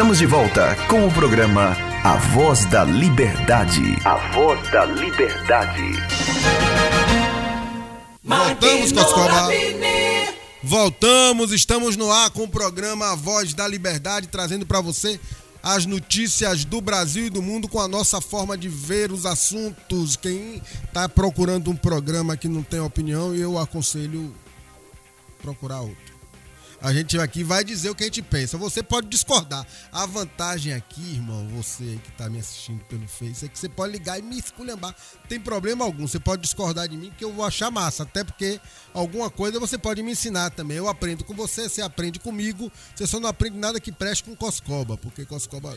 estamos de volta com o programa A Voz da Liberdade. A Voz da Liberdade. Voltamos, Coscoba. Voltamos, estamos no ar com o programa A Voz da Liberdade, trazendo para você as notícias do Brasil e do mundo com a nossa forma de ver os assuntos. Quem está procurando um programa que não tem opinião, eu aconselho procurar outro. A gente aqui vai dizer o que a gente pensa. Você pode discordar. A vantagem aqui, irmão, você que tá me assistindo pelo Face, é que você pode ligar e me esculhambar. Tem problema algum. Você pode discordar de mim que eu vou achar massa. Até porque alguma coisa você pode me ensinar também. Eu aprendo com você, você aprende comigo. Você só não aprende nada que preste com Coscoba. Porque Coscoba.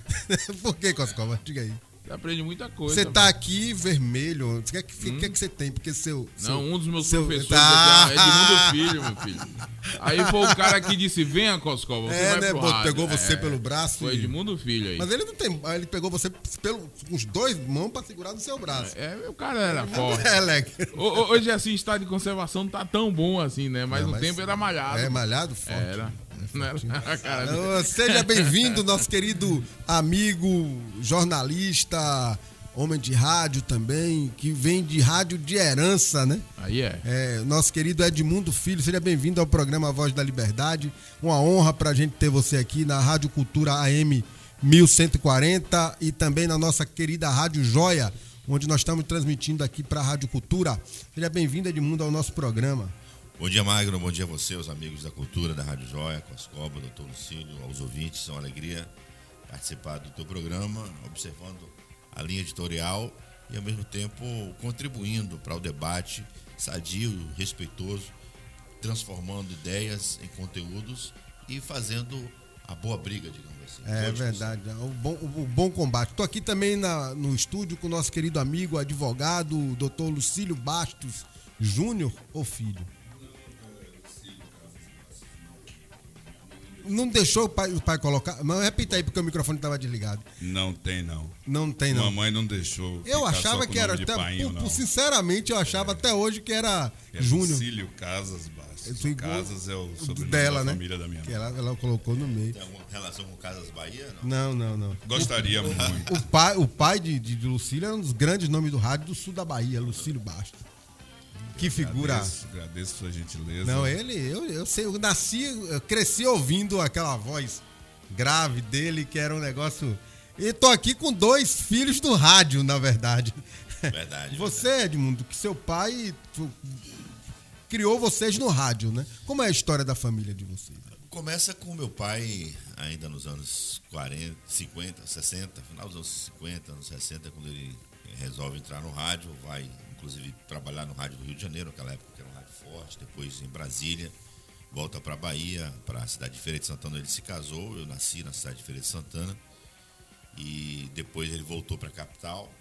Por que Coscoba? Diga aí. Você aprende muita coisa. Você tá aqui vermelho. O que, é que, hum? que, é que você tem? Porque seu. seu não, um dos meus seu, professores tá. é Edmundo Filho, meu filho. Aí foi o cara que disse: venha, Coscova, você é, vai né, pro rádio. Pegou você é, pelo braço. Foi Edmundo Filho aí. Mas ele não tem. Ele pegou você pelo, com os dois mãos pra segurar no seu braço. É, o cara era forte. É, Leque. Hoje, assim, estado de conservação não tá tão bom assim, né? Mas, é, mas no tempo era malhado. É, malhado forte. Era. Seja bem-vindo, nosso querido amigo, jornalista, homem de rádio também, que vem de rádio de herança, né? Aí é. é nosso querido Edmundo Filho, seja bem-vindo ao programa Voz da Liberdade. Uma honra pra gente ter você aqui na Rádio Cultura AM 1140 e também na nossa querida Rádio Joia, onde nós estamos transmitindo aqui para a Rádio Cultura. Seja bem-vindo, Edmundo, ao nosso programa. Bom dia, Magno. Bom dia a você, os amigos da cultura da Rádio Joia, Coscoba, doutor Lucílio, aos ouvintes. É uma alegria participar do teu programa, observando a linha editorial e, ao mesmo tempo, contribuindo para o debate sadio, respeitoso, transformando ideias em conteúdos e fazendo a boa briga, digamos assim. É verdade, o bom, o bom combate. Estou aqui também na, no estúdio com o nosso querido amigo, advogado, doutor Lucílio Bastos Júnior, ou filho? Não deixou o pai, o pai colocar. Mas repita aí, porque o microfone estava desligado. Não tem, não. Não tem, não. Mamãe não deixou. Eu achava que era. Até, painho, por, sinceramente, eu achava é. até hoje que era é Júnior. Cílio Casas Bastos. Casas é o sobrenome dela, da né? família da minha mãe. Ela, ela colocou no meio. Tem alguma relação com Casas Bahia? Não, não, não. não. Gostaria o, muito. O pai, o pai de, de Lucílio era um dos grandes nomes do rádio do sul da Bahia, Lucílio Bastos. Que figura. Agradeço, agradeço sua gentileza. Não, ele, eu, eu sei, eu nasci, eu cresci ouvindo aquela voz grave dele, que era um negócio. E tô aqui com dois filhos do rádio, na verdade. Verdade. Você, verdade. Edmundo, que seu pai criou vocês no rádio, né? Como é a história da família de vocês? Começa com meu pai, ainda nos anos 40, 50, 60, final dos anos 50, anos 60, quando ele resolve entrar no rádio, vai inclusive trabalhar no rádio do Rio de Janeiro, naquela época que era um rádio forte, depois em Brasília, volta para Bahia, para a cidade de Feira de Santana, ele se casou, eu nasci na cidade de Feira de Santana, e depois ele voltou para a capital,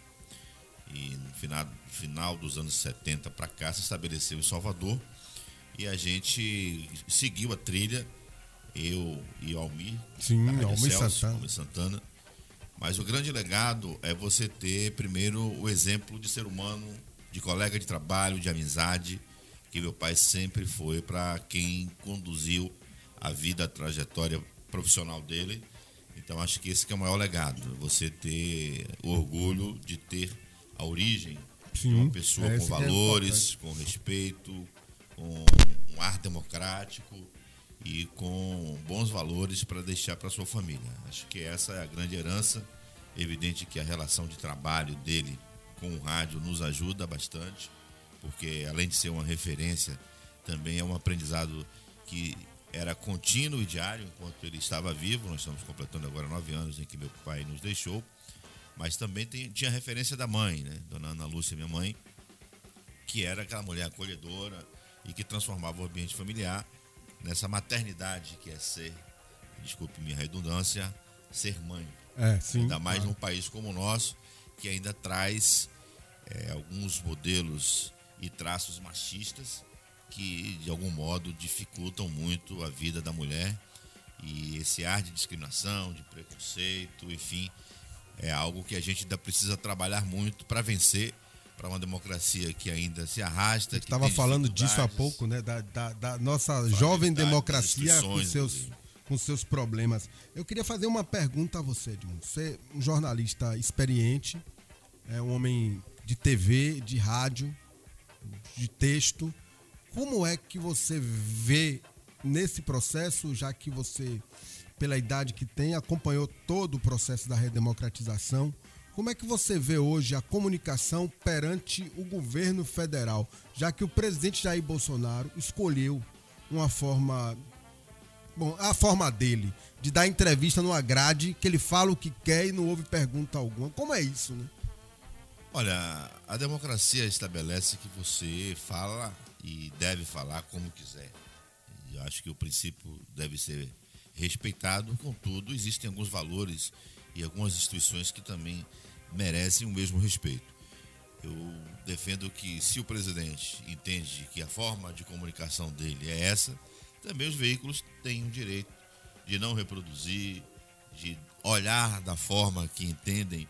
e no final, final dos anos 70 para cá se estabeleceu em Salvador, e a gente seguiu a trilha, eu e Almir, Sim, Almir Santana. Almir Santana. Mas o grande legado é você ter, primeiro, o exemplo de ser humano de colega de trabalho, de amizade, que meu pai sempre foi para quem conduziu a vida, a trajetória profissional dele. Então acho que esse que é o maior legado, você ter o orgulho de ter a origem Sim, de uma pessoa com é valores, é com respeito, com um ar democrático e com bons valores para deixar para sua família. Acho que essa é a grande herança. Evidente que a relação de trabalho dele com o rádio nos ajuda bastante, porque além de ser uma referência, também é um aprendizado que era contínuo e diário enquanto ele estava vivo. Nós estamos completando agora nove anos em que meu pai nos deixou, mas também tem, tinha referência da mãe, né? Dona Ana Lúcia, minha mãe, que era aquela mulher acolhedora e que transformava o ambiente familiar nessa maternidade que é ser, desculpe minha redundância, ser mãe. É, sim. Ainda mais claro. num país como o nosso, que ainda traz é, alguns modelos e traços machistas que, de algum modo, dificultam muito a vida da mulher. E esse ar de discriminação, de preconceito, enfim, é algo que a gente ainda precisa trabalhar muito para vencer para uma democracia que ainda se arrasta. Estava falando disso há pouco, né? Da, da, da nossa jovem democracia com seus com seus problemas. Eu queria fazer uma pergunta a você, Edmundo. Você é um jornalista experiente, é um homem de TV, de rádio, de texto. Como é que você vê nesse processo, já que você, pela idade que tem, acompanhou todo o processo da redemocratização? Como é que você vê hoje a comunicação perante o governo federal, já que o presidente Jair Bolsonaro escolheu uma forma Bom, a forma dele de dar entrevista numa grade que ele fala o que quer e não houve pergunta alguma. Como é isso, né? Olha, a democracia estabelece que você fala e deve falar como quiser. E acho que o princípio deve ser respeitado, contudo, existem alguns valores e algumas instituições que também merecem o mesmo respeito. Eu defendo que se o presidente entende que a forma de comunicação dele é essa, também os veículos têm o direito de não reproduzir, de olhar da forma que entendem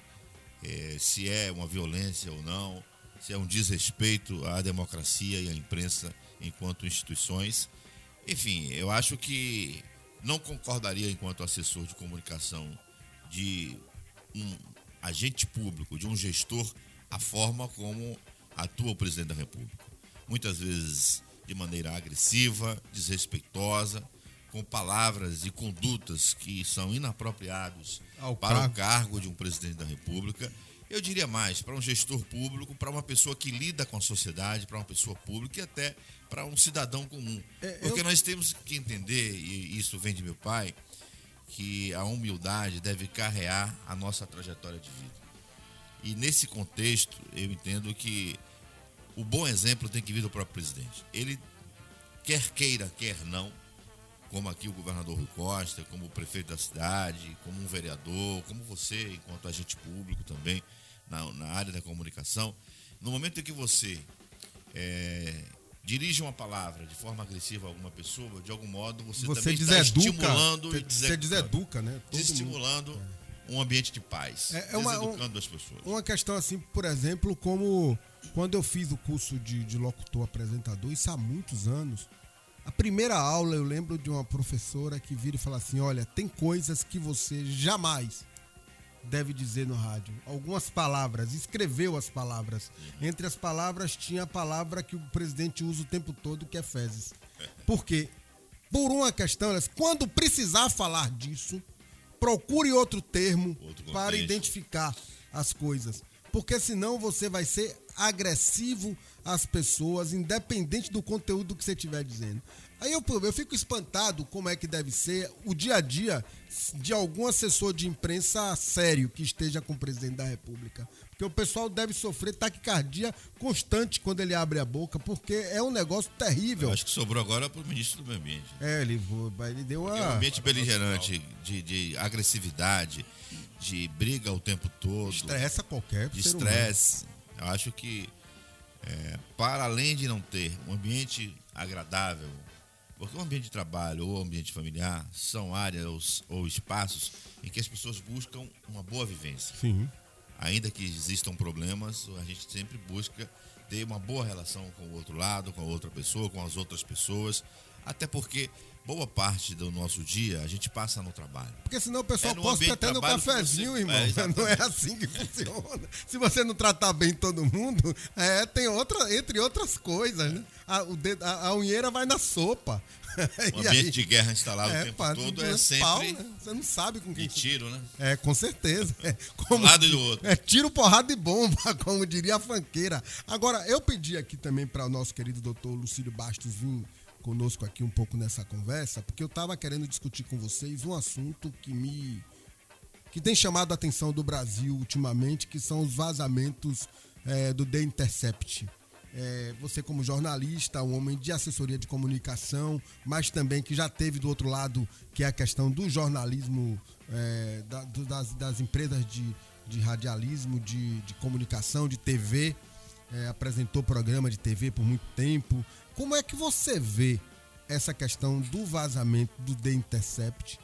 é, se é uma violência ou não, se é um desrespeito à democracia e à imprensa enquanto instituições. Enfim, eu acho que não concordaria enquanto assessor de comunicação de um agente público, de um gestor, a forma como atua o presidente da República. Muitas vezes de maneira agressiva, desrespeitosa, com palavras e condutas que são inapropriados Ao para o cargo de um presidente da República. Eu diria mais, para um gestor público, para uma pessoa que lida com a sociedade, para uma pessoa pública e até para um cidadão comum. É, Porque eu... nós temos que entender, e isso vem de meu pai, que a humildade deve carrear a nossa trajetória de vida. E nesse contexto, eu entendo que o bom exemplo tem que vir do próprio presidente. Ele, quer queira, quer não, como aqui o governador Rui Costa, como o prefeito da cidade, como um vereador, como você, enquanto agente público também, na, na área da comunicação, no momento em que você é, dirige uma palavra de forma agressiva a alguma pessoa, de algum modo você, você também está estimulando você, você deseduca, né? Todo estimulando mundo. um ambiente de paz, é, é uma, deseducando um, as pessoas. Uma questão assim, por exemplo, como quando eu fiz o curso de, de locutor apresentador, isso há muitos anos, a primeira aula eu lembro de uma professora que vira e fala assim: olha, tem coisas que você jamais deve dizer no rádio. Algumas palavras, escreveu as palavras. Entre as palavras tinha a palavra que o presidente usa o tempo todo, que é fezes. Por quê? Por uma questão, quando precisar falar disso, procure outro termo outro para identificar as coisas. Porque senão você vai ser agressivo às pessoas, independente do conteúdo que você estiver dizendo. Aí eu, eu fico espantado como é que deve ser o dia a dia de algum assessor de imprensa sério que esteja com o presidente da República. Porque o pessoal deve sofrer taquicardia constante quando ele abre a boca, porque é um negócio terrível. Eu acho que sobrou agora para o ministro do Meio Ambiente. É, ele, ele deu. É um ambiente beligerante, de, de agressividade, de briga o tempo todo. Estressa qualquer. De estresse. Eu acho que, é, para além de não ter um ambiente agradável, porque o ambiente de trabalho ou ambiente familiar são áreas ou espaços em que as pessoas buscam uma boa vivência. Sim. Ainda que existam problemas, a gente sempre busca ter uma boa relação com o outro lado, com a outra pessoa, com as outras pessoas. Até porque boa parte do nosso dia a gente passa no trabalho. Porque senão o pessoal é posta até no cafezinho, você... irmão. É, não é assim que funciona. Se você não tratar bem todo mundo, é, tem outra, entre outras coisas, né? A, o dedo, a, a unheira vai na sopa. O ambiente aí, de guerra instalado é, o tempo pá, todo é sempre. Pau, né? Você não sabe com quem. De tiro, né? É, com certeza. É, como, um lado e do outro. É tiro, porrada e bomba, como diria a fanqueira. Agora, eu pedi aqui também para o nosso querido doutor Lucílio Bastos vir conosco aqui um pouco nessa conversa, porque eu estava querendo discutir com vocês um assunto que me que tem chamado a atenção do Brasil ultimamente, que são os vazamentos é, do The Intercept. É, você como jornalista, um homem de assessoria de comunicação, mas também que já teve do outro lado, que é a questão do jornalismo, é, da, do, das, das, empresas de, de radialismo, de, de comunicação, de TV, é, apresentou programa de TV por muito tempo, como é que você vê essa questão do vazamento do The Intercept?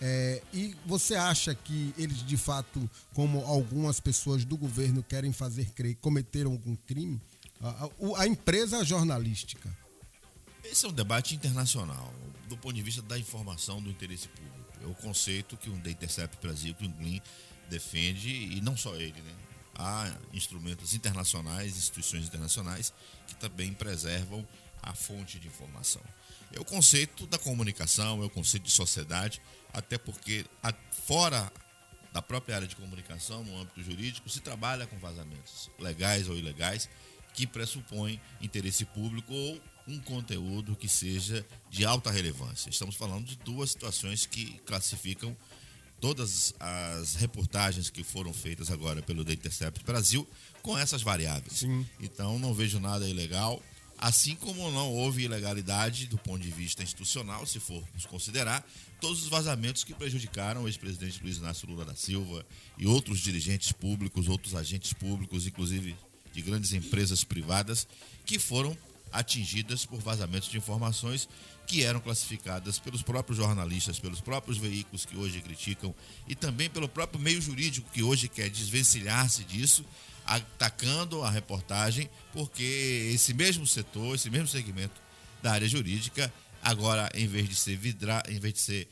É, e você acha que eles, de fato, como algumas pessoas do governo querem fazer crer, cometeram algum crime? A, a, a empresa jornalística. Esse é um debate internacional, do ponto de vista da informação do interesse público. É o conceito que o The Intercept Brasil, que o Glyn defende, e não só ele, né? Há instrumentos internacionais, instituições internacionais, que também preservam a fonte de informação. É o conceito da comunicação, é o conceito de sociedade, até porque a, fora da própria área de comunicação, no âmbito jurídico, se trabalha com vazamentos, legais ou ilegais, que pressupõem interesse público ou um conteúdo que seja de alta relevância. Estamos falando de duas situações que classificam todas as reportagens que foram feitas agora pelo The Intercept Brasil com essas variáveis. Sim. Então não vejo nada ilegal, assim como não houve ilegalidade do ponto de vista institucional, se formos considerar todos os vazamentos que prejudicaram o ex-presidente Luiz Inácio Lula da Silva e outros dirigentes públicos, outros agentes públicos, inclusive de grandes empresas privadas, que foram atingidas por vazamentos de informações que eram classificadas pelos próprios jornalistas, pelos próprios veículos que hoje criticam e também pelo próprio meio jurídico que hoje quer desvencilhar-se disso, atacando a reportagem, porque esse mesmo setor, esse mesmo segmento da área jurídica, agora em vez de ser vidra, em vez de ser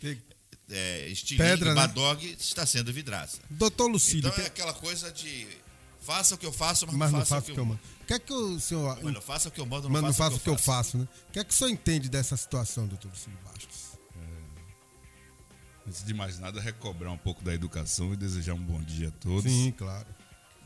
é, estilingue, Pedra, badog, né? está sendo vidraça. Doutor Lucílio. Então é aquela coisa de faça o que eu faço, mas, mas não, faça o que eu, eu mando. O que é que o senhor. Mas não faça o que eu mando, não, mas não faça o que eu faço, né? O que é que o senhor entende dessa situação, doutor Lucílio Bastos? É, antes de mais nada, recobrar um pouco da educação e desejar um bom dia a todos. Sim, claro.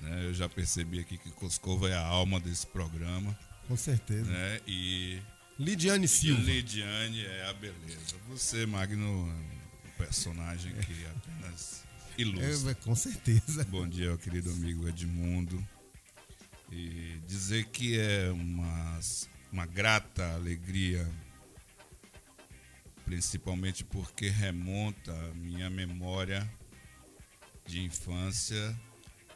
Né, eu já percebi aqui que Coscova é a alma desse programa. Com certeza. Né, e. Lidiane Silva. Lidiane é a beleza. Você, Magno, é um personagem que apenas ilustra. É, com certeza. Bom dia, querido amigo Edmundo. E dizer que é uma, uma grata alegria, principalmente porque remonta a minha memória de infância.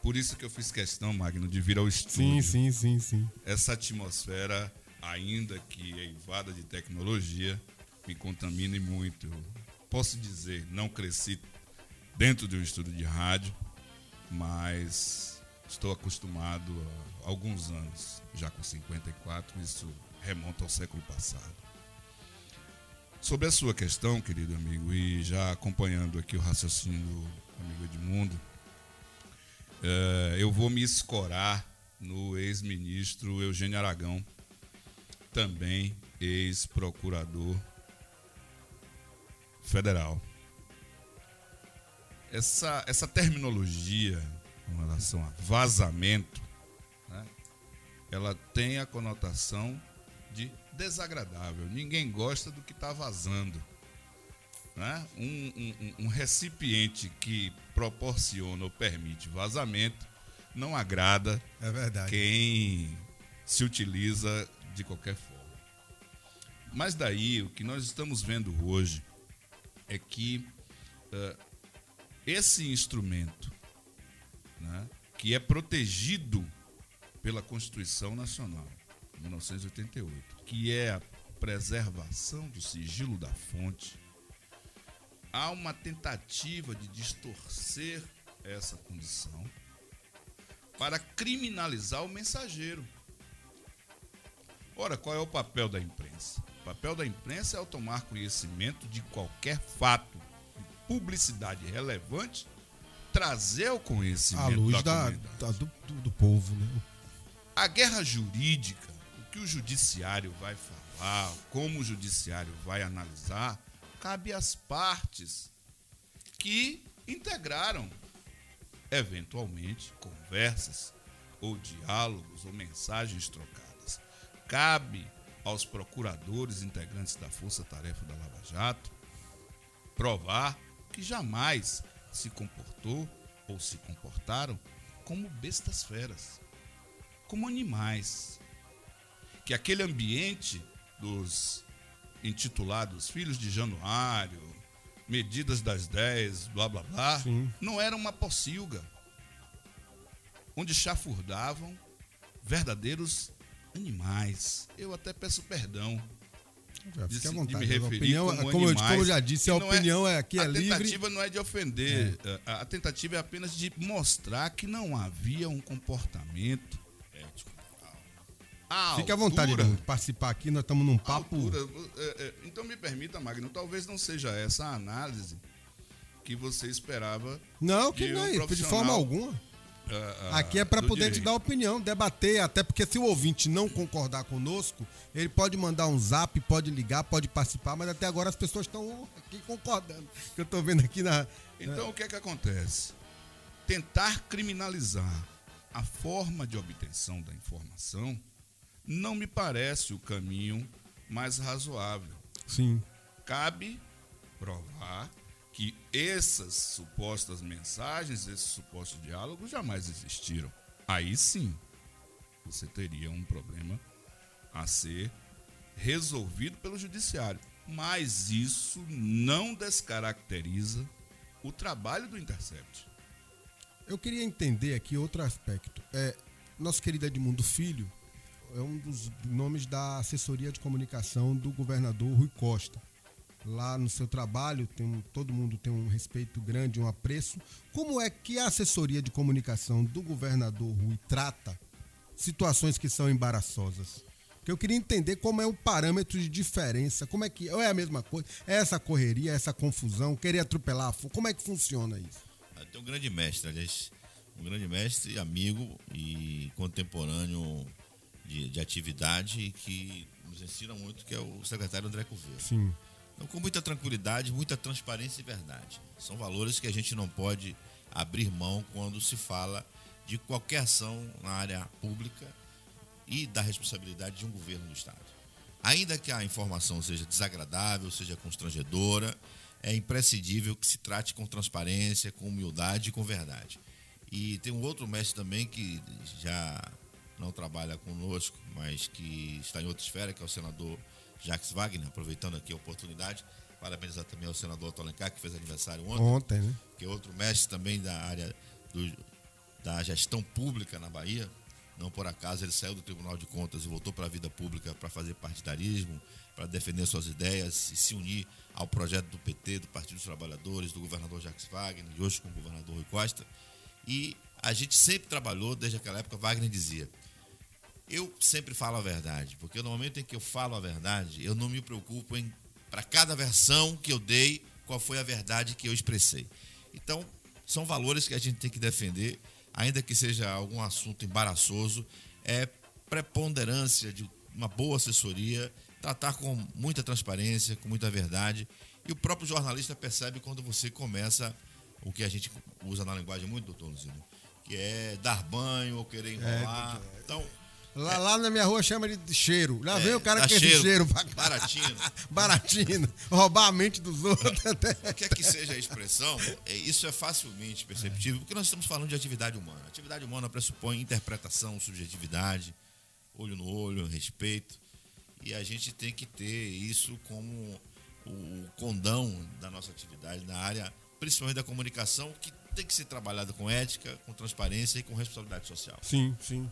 Por isso que eu fiz questão, Magno, de vir ao estúdio. Sim, sim, sim, sim. Essa atmosfera, ainda que é invada de tecnologia, me contamina muito. Eu posso dizer, não cresci dentro de um estúdio de rádio, mas estou acostumado há alguns anos, já com 54, isso remonta ao século passado. Sobre a sua questão, querido amigo, e já acompanhando aqui o raciocínio do amigo Edmundo, é, eu vou me escorar no ex-ministro Eugênio Aragão, também ex-procurador federal essa, essa terminologia com relação a vazamento, né, ela tem a conotação de desagradável. Ninguém gosta do que está vazando. Né? Um, um, um, recipiente que proporciona ou permite vazamento não agrada é quem se utiliza de qualquer forma. Mas daí o que nós estamos vendo hoje é que uh, esse instrumento, né, que é protegido pela Constituição Nacional, 1988, que é a preservação do sigilo da fonte, há uma tentativa de distorcer essa condição para criminalizar o mensageiro. Ora, qual é o papel da imprensa? O papel da imprensa é ao tomar conhecimento de qualquer fato publicidade relevante, trazer o conhecimento à luz da, da do, do, do, povo. Né? A guerra jurídica, o que o judiciário vai falar, como o judiciário vai analisar, cabe às partes que integraram, eventualmente, conversas ou diálogos ou mensagens trocadas. Cabe aos procuradores integrantes da Força Tarefa da Lava Jato provar que jamais se comportou ou se comportaram como bestas feras, como animais. Que aquele ambiente dos intitulados Filhos de Januário, Medidas das 10, blá blá blá, Sim. não era uma pocilga, onde chafurdavam verdadeiros animais. Eu até peço perdão já, fique à vontade. De me opinião, como, como, eu, como, eu, já disse, a é- opinião é, é aqui é livre. A tentativa não é de ofender. É. A, a, tentativa é apenas de mostrar que não havia um comportamento A Fique à vontade de participar aqui, nós estamos num papo. é, é, então me permita, Magno, talvez não seja essa a análise que você esperava. Não, que de não um é isso, de forma alguma. ah, ah, Aqui é para poder te direito. dar opinião, debater, até porque se o ouvinte não concordar conosco, ele pode mandar um zap, pode ligar, pode participar, mas até agora as pessoas estão aqui concordando. Que eu tô vendo aqui na. Então, o que é que acontece? Tentar criminalizar a forma de obtenção da informação não me parece o caminho mais razoável. Sim. Cabe provar que essas supostas mensagens, esses supostos diálogos jamais existiram. Aí sim, você teria um problema a ser resolvido pelo judiciário. Mas isso não descaracteriza o trabalho do Intercept. Eu queria entender aqui outro aspecto. É, nosso querido Edmundo Filho é um dos nomes da assessoria de comunicação do governador Rui Costa. Lá no seu trabalho, tem todo mundo tem um respeito grande, um apreço. Como é que a assessoria de comunicação do governador Rui trata situações que são embaraçosas? Que eu queria entender como é o parâmetro de diferença, como é que é a mesma coisa, é essa correria, essa confusão, querer atropelar, como é que funciona isso? Ah, Tem um grande mestre, aliás, um grande mestre, amigo e contemporâneo de, de atividade que nos ensina muito, que é o secretário André Couveiro. Sim. Então, com muita tranquilidade, muita transparência e verdade. São valores que a gente não pode abrir mão quando se fala de qualquer ação na área pública e da responsabilidade de um governo do Estado. Ainda que a informação seja desagradável, seja constrangedora, é imprescindível que se trate com transparência, com humildade e com verdade. E tem um outro mestre também que já não trabalha conosco, mas que está em outra esfera, que é o senador Jacques Wagner, aproveitando aqui a oportunidade, parabenizar também ao senador Otto Alencar, que fez aniversário ontem Ontem, né? que é outro mestre também da área do- da gestão pública na Bahia. Não por acaso ele saiu do Tribunal de Contas e voltou para a vida pública para fazer partidarismo, para defender suas ideias e se unir ao projeto do PT, do Partido dos Trabalhadores, do governador Jacques Wagner, e hoje com o governador Rui Costa. E a gente sempre trabalhou, desde aquela época, Wagner dizia: eu sempre falo a verdade, porque no momento em que eu falo a verdade, eu não me preocupo em, para cada versão que eu dei, qual foi a verdade que eu expressei. Então, são valores que a gente tem que defender, ainda que seja algum assunto embaraçoso, é preponderância de uma boa assessoria, tratar com muita transparência, com muita verdade. E o próprio jornalista percebe quando você começa o que a gente usa na linguagem muito, doutor Luzino, que é dar banho ou querer enrolar. Então, Lá, lá na minha rua chama de cheiro. Lá vem É, o cara que esse cheiro, cheiro pra cá. baratinho. Baratinho. Roubar a mente dos outros. Até. qualquer que seja a expressão, é, isso é facilmente perceptível, porque nós estamos falando de atividade humana. Atividade humana pressupõe interpretação, subjetividade, olho no olho, respeito. E a gente tem que ter isso como o condão da nossa atividade na área, principalmente da comunicação, que tem que ser trabalhada com ética, com transparência e com responsabilidade social. Sim, sim.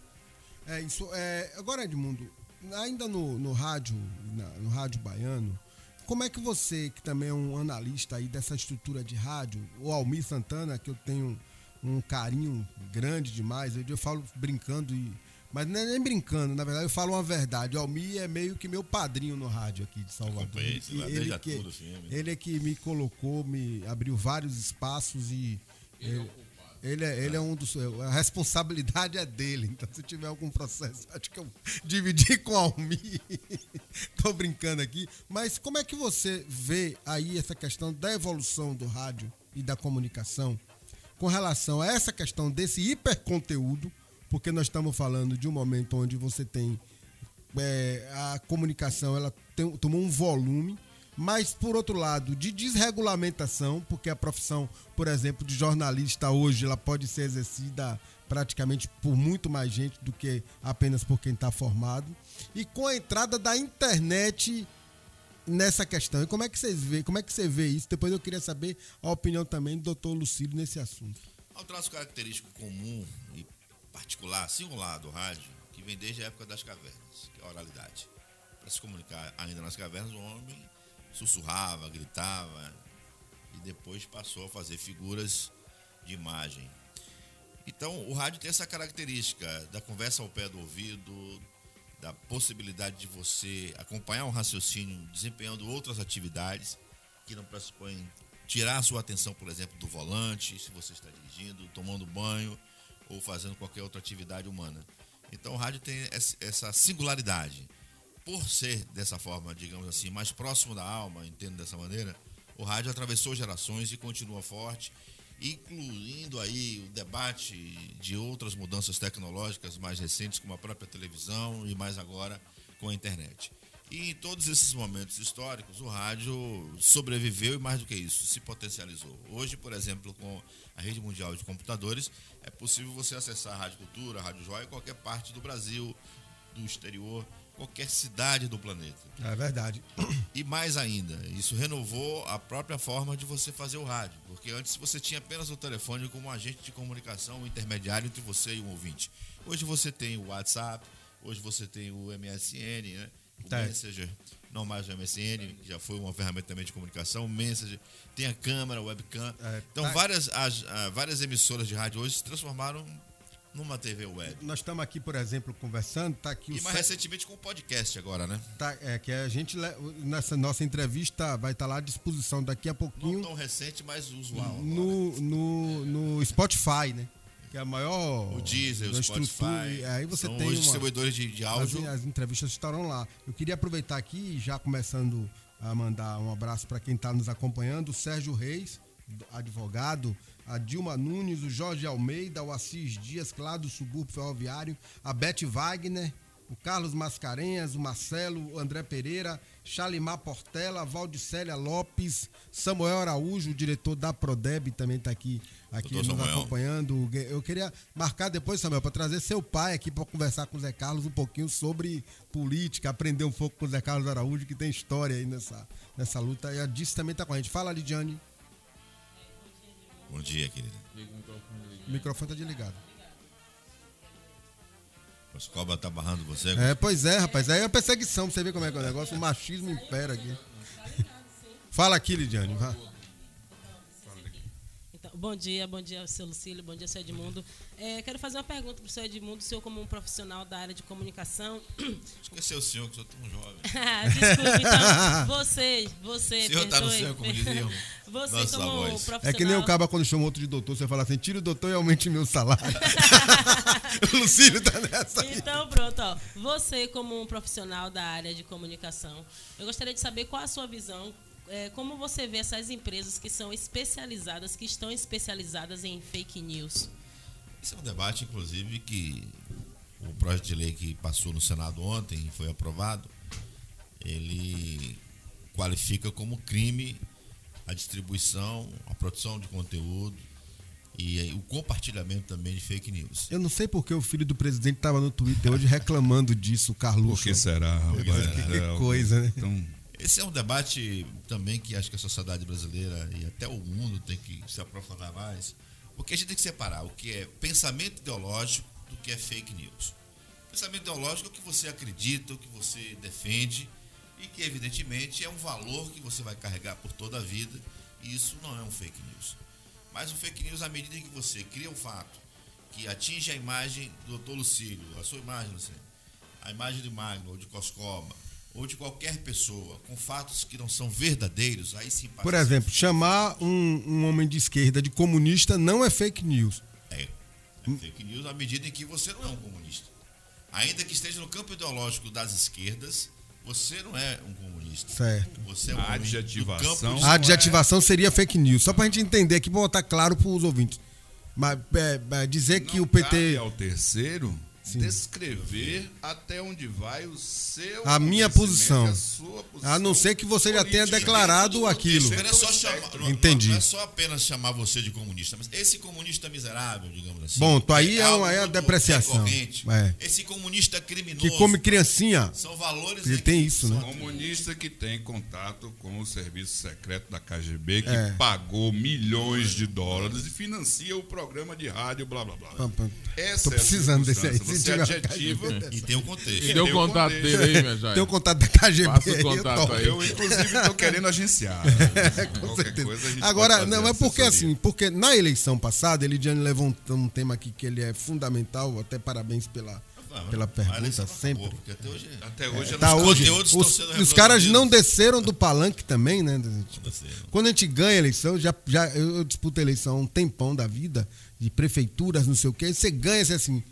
É isso. É, agora, Edmundo, ainda no, no rádio, na- no rádio baiano, como é que você, que também é um analista aí dessa estrutura de rádio, o Almir Santana, que eu tenho um carinho grande demais, eu, eu falo brincando e. Mas não é nem brincando, na verdade eu falo uma verdade. O Almir é meio que meu padrinho no rádio aqui de Salvador. Acompanhei isso lá E desde a que, ele é que me colocou, me abriu vários espaços e. Ele, ele é, ele é um dos. A responsabilidade é dele. Então, se tiver algum processo, acho que eu dividi com o Almir. Tô brincando aqui. Mas como é que você vê aí essa questão da evolução do rádio e da comunicação com relação a essa questão desse hiperconteúdo? Porque nós estamos falando de um momento onde você tem é, a comunicação ela tem- tomou um volume, mas por outro lado, de desregulamentação, porque a profissão, por exemplo, de jornalista hoje, ela pode ser exercida praticamente por muito mais gente do que apenas por quem está formado, e com a entrada da internet nessa questão. E como é que vocês vê, como é que você vê isso? Depois eu queria saber a opinião também do doutor Lucílio nesse assunto. Há um traço característico comum e particular, singular do rádio, que vem desde a época das cavernas, que é a oralidade. Para se comunicar ainda nas cavernas, o homem sussurrava, gritava e depois passou a fazer figuras de imagem. Então, o rádio tem essa característica da conversa ao pé do ouvido, da possibilidade de você acompanhar um raciocínio desempenhando outras atividades que não pressupõem tirar a sua atenção, por exemplo, do volante, se você está dirigindo, tomando banho ou fazendo qualquer outra atividade humana. Então o rádio tem essa singularidade. Por ser dessa forma, digamos assim, mais próximo da alma, entendo dessa maneira, o rádio atravessou gerações e continua forte, incluindo aí o debate de outras mudanças tecnológicas mais recentes, como a própria televisão e mais agora com a internet. E em todos esses momentos históricos, o rádio sobreviveu e mais do que isso, se potencializou. Hoje, por exemplo, com a rede mundial de computadores, é possível você acessar a Rádio Cultura, a Rádio Joia, em qualquer parte do Brasil, do exterior, qualquer cidade do planeta. É verdade. E mais ainda, isso renovou a própria forma de você fazer o rádio, porque antes você tinha apenas o telefone como um agente de comunicação, um intermediário entre você e o ouvinte. Hoje você tem o WhatsApp, hoje você tem o MSN, né? o tá. Messenger, não mais o MSN, que já foi uma ferramenta também de comunicação, o Messenger, tem a câmera, webcam. É, então, tá. várias, as, várias emissoras de rádio hoje se transformaram numa TV web. Nós estamos aqui, por exemplo, conversando, tá aqui E mais recentemente com o podcast agora, né? Tá, é que a gente nessa nossa entrevista vai estar tá lá à disposição daqui a pouquinho. Não tão recente, mas usual. No, no, no Spotify, né? que é a maior. O Deezer, o Spotify. Aí você tem uma, distribuidores de, de áudio. As, as, entrevistas estarão lá. Eu queria aproveitar aqui, já começando a mandar um abraço para quem está nos acompanhando: o Sérgio Reis, advogado, a Dilma Nunes, o Jorge Almeida, o Assis Dias, lá do subúrbio ferroviário, a Beth Wagner, o Carlos Mascarenhas, o Marcelo, o André Pereira, Chalimar Portela, Valdicélia Lopes, Samuel Araújo, o diretor da Prodeb, também está aqui, aqui nos Samuel. acompanhando. Eu queria marcar depois, Samuel, para trazer seu pai aqui para conversar com o Zé Carlos um pouquinho sobre política, aprender um pouco com o Zé Carlos Araújo, que tem história aí nessa, nessa luta. E a Dice também está com a gente. Fala, Lidiane. Bom dia, querida. O microfone está desligado. Os cobras tá barrando você? É, pois é, rapaz. Aí é perseguição, pra você ver como é que é o negócio. O machismo impera aqui. Fala aqui, Lidiane. Vá. Bom dia, bom dia, seu Lucílio, bom dia, seu Edmundo. É, quero fazer uma pergunta para o senhor Edmundo, o senhor como um profissional da área de comunicação. Esqueceu o senhor, que sou tão jovem. Desculpe, então, você, você. O senhor está no céu, como diziam. Você Nossa como voz. profissional... É que nem o caba quando chama outro de doutor, você fala assim, tira o doutor e aumente meu salário. o Lucílio tá nessa. Então, pronto, ó. Você como um profissional da área de comunicação, eu gostaria de saber qual a sua visão é, como você vê essas empresas que são especializadas, que estão especializadas em fake news? Esse é um debate, inclusive, que o projeto de lei que passou no Senado ontem e foi aprovado, ele qualifica como crime a distribuição, a produção de conteúdo e o compartilhamento também de fake news. Eu não sei porque o filho do presidente estava no Twitter hoje reclamando disso, Carlos. Por que será? Que, que coisa, né? Então... Esse é um debate também que acho que a sociedade brasileira e até o mundo tem que se aprofundar mais, porque a gente tem que separar o que é pensamento ideológico do que é fake news. Pensamento ideológico é o que você acredita, o que você defende e que evidentemente é um valor que você vai carregar por toda a vida e isso não é um fake news. Mas o fake news, à medida que você cria um fato que atinge a imagem do Dr. Lucílio, a sua imagem, Lucílio, a imagem de Magno ou de Coscoba, ou de qualquer pessoa com fatos que não são verdadeiros, aí sim Por exemplo, chamar um, um, homem de esquerda de comunista não é fake news. É, é fake news à medida em que você não é um comunista. Ainda que esteja no campo ideológico das esquerdas, você não é um comunista. Certo. Você é um a adjetivação. A adjetivação é... seria fake news. Só para a gente entender aqui, botar claro para os ouvintes. Mas é, é dizer não que o PT. Cabe ao terceiro Sim. descrever até onde vai o seu a minha posição. A, sua posição. a não ser que você já tenha declarado aquilo. Não é, só chamar, não, Entendi. Não é só apenas chamar você de comunista, mas esse comunista miserável, digamos assim. Bom, tu aí é, uma, é a depreciação. É. Esse comunista criminoso. Que come criancinha. São valores. Ele tem isso, né? Comunista que tem contato com o serviço secreto da KGB, que é. pagou milhões de dólares e financia o programa de rádio, blá blá blá. Pam, pam. Essa Tô precisando desse aí você adjetiva e tem o contexto. E deu o contato dele aí, minha joia. Tem o contato da KGB. Passa o contato aí. Eu, inclusive, estou querendo agenciar. É, com certeza. Agora, não, é porque assim, porque na eleição passada, Elidiane levantou um tema aqui que ele é fundamental, até parabéns pela pela pergunta sempre. Até hoje, Até hoje Tá os hoje, conteúdos estão os, caras não desceram do palanque também, né? Tipo. Quando a gente ganha a eleição, já, já eu, eu disputo a eleição há um tempão da vida, de prefeituras, não sei o quê, você ganha, você assim,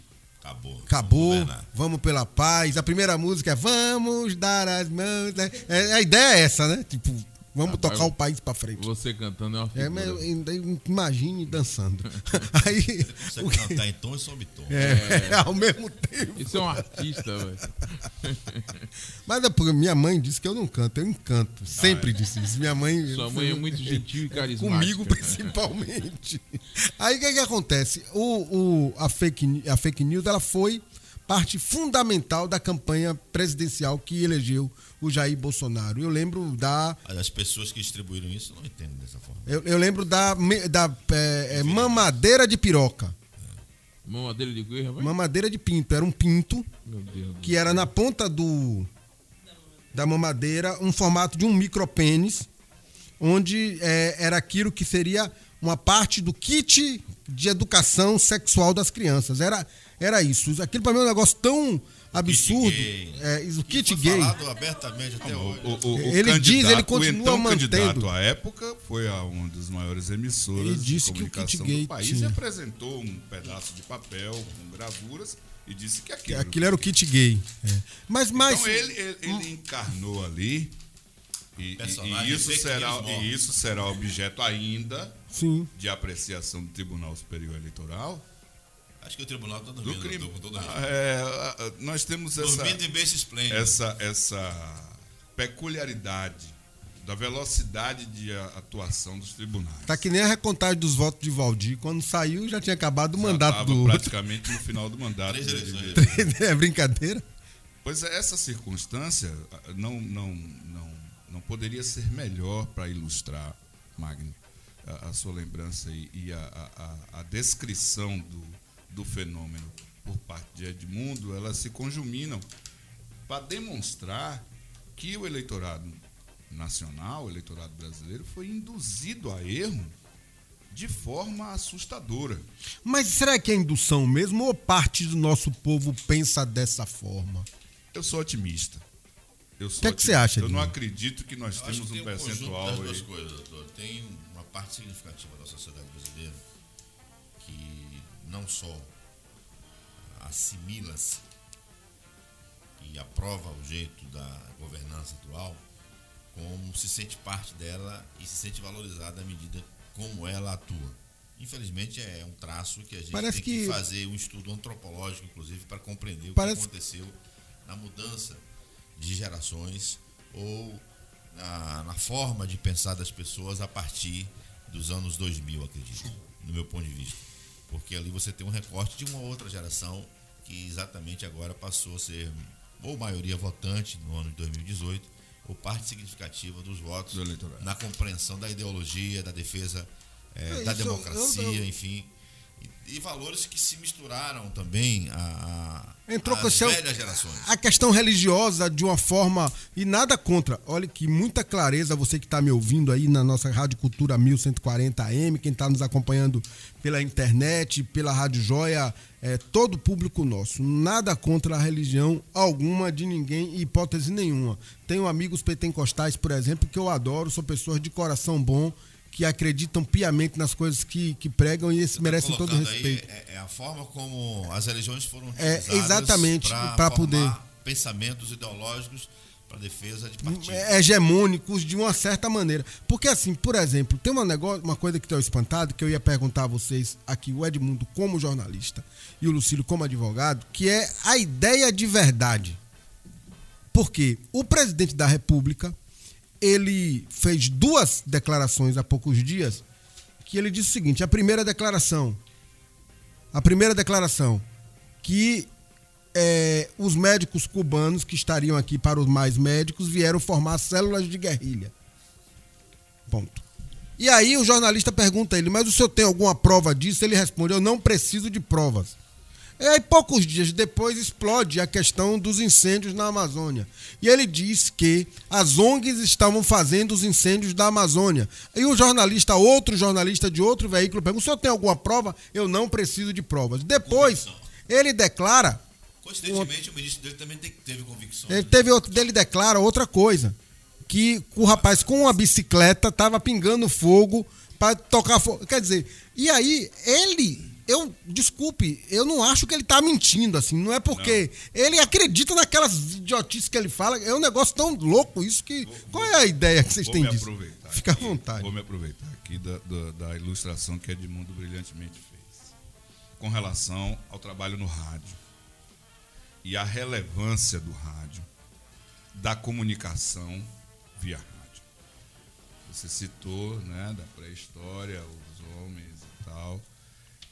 acabou. acabou, Vamos pela paz. A primeira música é Vamos dar as mãos. né? É, a ideia é essa, né? Tipo, vamos Rapaz, tocar o país pra frente. Você cantando é uma É, figura. mas eu- eu- eu- imagine dançando. Aí. Você o que- cantar em tom e sob tom. é, ao mesmo tempo. Isso é um artista, velho. Mas é porque minha mãe disse que eu não canto, eu encanto. Sempre disse isso. Minha mãe. Sua mãe é muito gentil e carismática. Comigo, principalmente. Aí o que, que acontece? O, o, a, fake, a fake news ela foi parte fundamental da campanha presidencial que elegeu o Jair Bolsonaro. Eu lembro da. As pessoas que distribuíram isso não entendem dessa forma. Eu, eu lembro da, da é, é, mamadeira de piroca. Mamadeira de rapaz? Mamadeira de pinto. Era um pinto que era na ponta do da mamadeira, um formato de um micropênis, onde é, era aquilo que seria uma parte do kit de educação sexual das crianças. Era, era isso. Aquilo para mim é um negócio tão absurdo. É, o Que kit foi gay. falado abertamente até hoje. O, o- o Ele diz, ele continua o então mantendo. candidato à época foi a uma das maiores emissoras Ele disse de que o comunicação kit gay do país tinha. e apresentou um pedaço de papel com gravuras e disse que aquilo, Aquilo era o kit gay. é. Mas mais. Então ele, ele, ele encarnou ali e, e- isso será, e isso será objeto ainda Sim. de apreciação do Tribunal Superior Eleitoral. Acho que o tribunal está Do dormindo. crime. tô com todo Ah, é, nós temos essa, Dormindo em berço esplêndido. essa, essa peculiaridade da velocidade de a- atuação dos tribunais. Tá que nem a recontagem dos votos de Valdir. Quando saiu, já tinha acabado o Já mandato do outro. praticamente no final do mandato. Três eleições. é brincadeira? Pois é, essa circunstância não, não, não, não poderia ser melhor para ilustrar, Magno, a, a sua lembrança e, e a, a- a- a descrição do, do fenômeno por parte de Edmundo, elas se conjuminam para demonstrar que o eleitorado nacional, o eleitorado brasileiro, foi induzido a erro de forma assustadora. Mas será que é indução mesmo ou parte do nosso povo pensa dessa forma? Eu sou otimista. Eu sou que é que você acha, Eu não acredito que nós Eu acho temos que um percentual das duas aí. coisas, doutor. Tem uma parte significativa da sociedade brasileira não só assimila-se e aprova o jeito da governança atual, como se sente parte dela e se sente valorizada à medida como ela atua. Infelizmente é um traço que a gente Parece tem que, que- fazer um estudo antropológico, inclusive, para compreender o Parece- que aconteceu na mudança de gerações ou na, na forma de pensar das pessoas a partir dos anos 2000, acredito, no meu ponto de vista. Porque ali você tem um recorte de uma outra geração que exatamente agora passou a ser ou maioria votante no ano de 2018 ou parte significativa dos votos Do na compreensão da ideologia, da defesa eh, É, da democracia, eu- eu- enfim. E, e valores que se misturaram também a, a, Entrou com às seu-. A questão religiosa de uma forma. E nada contra. Olha que muita clareza, você que está me ouvindo aí na nossa Rádio Cultura 1140 AM, quem está nos acompanhando pela internet, pela Rádio Joia, é, todo o público nosso. Nada contra a religião alguma de ninguém, hipótese nenhuma. Tenho amigos pentecostais, por exemplo, que eu adoro, são pessoas de coração bom, que acreditam piamente nas coisas que, que pregam e esses merecem todo o colocando aí respeito. é, é a forma como as religiões foram É, utilizadas exatamente, pra pra formar poder- pensamentos ideológicos para defesa de partidos. é, hegemônicos de uma certa maneira. Porque assim, por exemplo, tem uma, negócio, uma coisa que estou espantado, que eu ia perguntar a vocês aqui, o Edmundo como jornalista e o Lucílio como advogado, que é a ideia de verdade. Porque o presidente da República, ele fez duas declarações há poucos dias, que ele disse o seguinte, a primeira declaração, a primeira declaração, que é, os médicos cubanos que estariam aqui para os mais médicos vieram formar células de guerrilha. Ponto. E aí o jornalista pergunta a ele, mas o senhor tem alguma prova disso? Ele responde, eu não preciso de provas. E aí, poucos dias depois, explode a questão dos incêndios na Amazônia. E ele diz que as ONGs estavam fazendo os incêndios da Amazônia. E o jornalista, outro jornalista de outro veículo, pergunta: o senhor tem alguma prova? Eu não preciso de provas. Depois, ele declara Coincidentemente, o ministro dele também teve convicção. Ele teve outro, dele declara outra coisa. Que o rapaz com uma bicicleta tava pingando fogo para tocar fogo. Quer dizer, e aí ele eu, desculpe, eu não acho que ele tá mentindo, assim. Não é porque não. ele acredita naquelas idiotices que ele fala. É um negócio tão louco isso que. Vou, qual é a ideia que vocês têm disso? Fica aqui, à vontade. Vou me aproveitar aqui da, da, da ilustração que Edmundo brilhantemente fez. Com relação ao trabalho no rádio e a relevância do rádio, da comunicação via rádio. Você citou, né, da pré-história, os homens e tal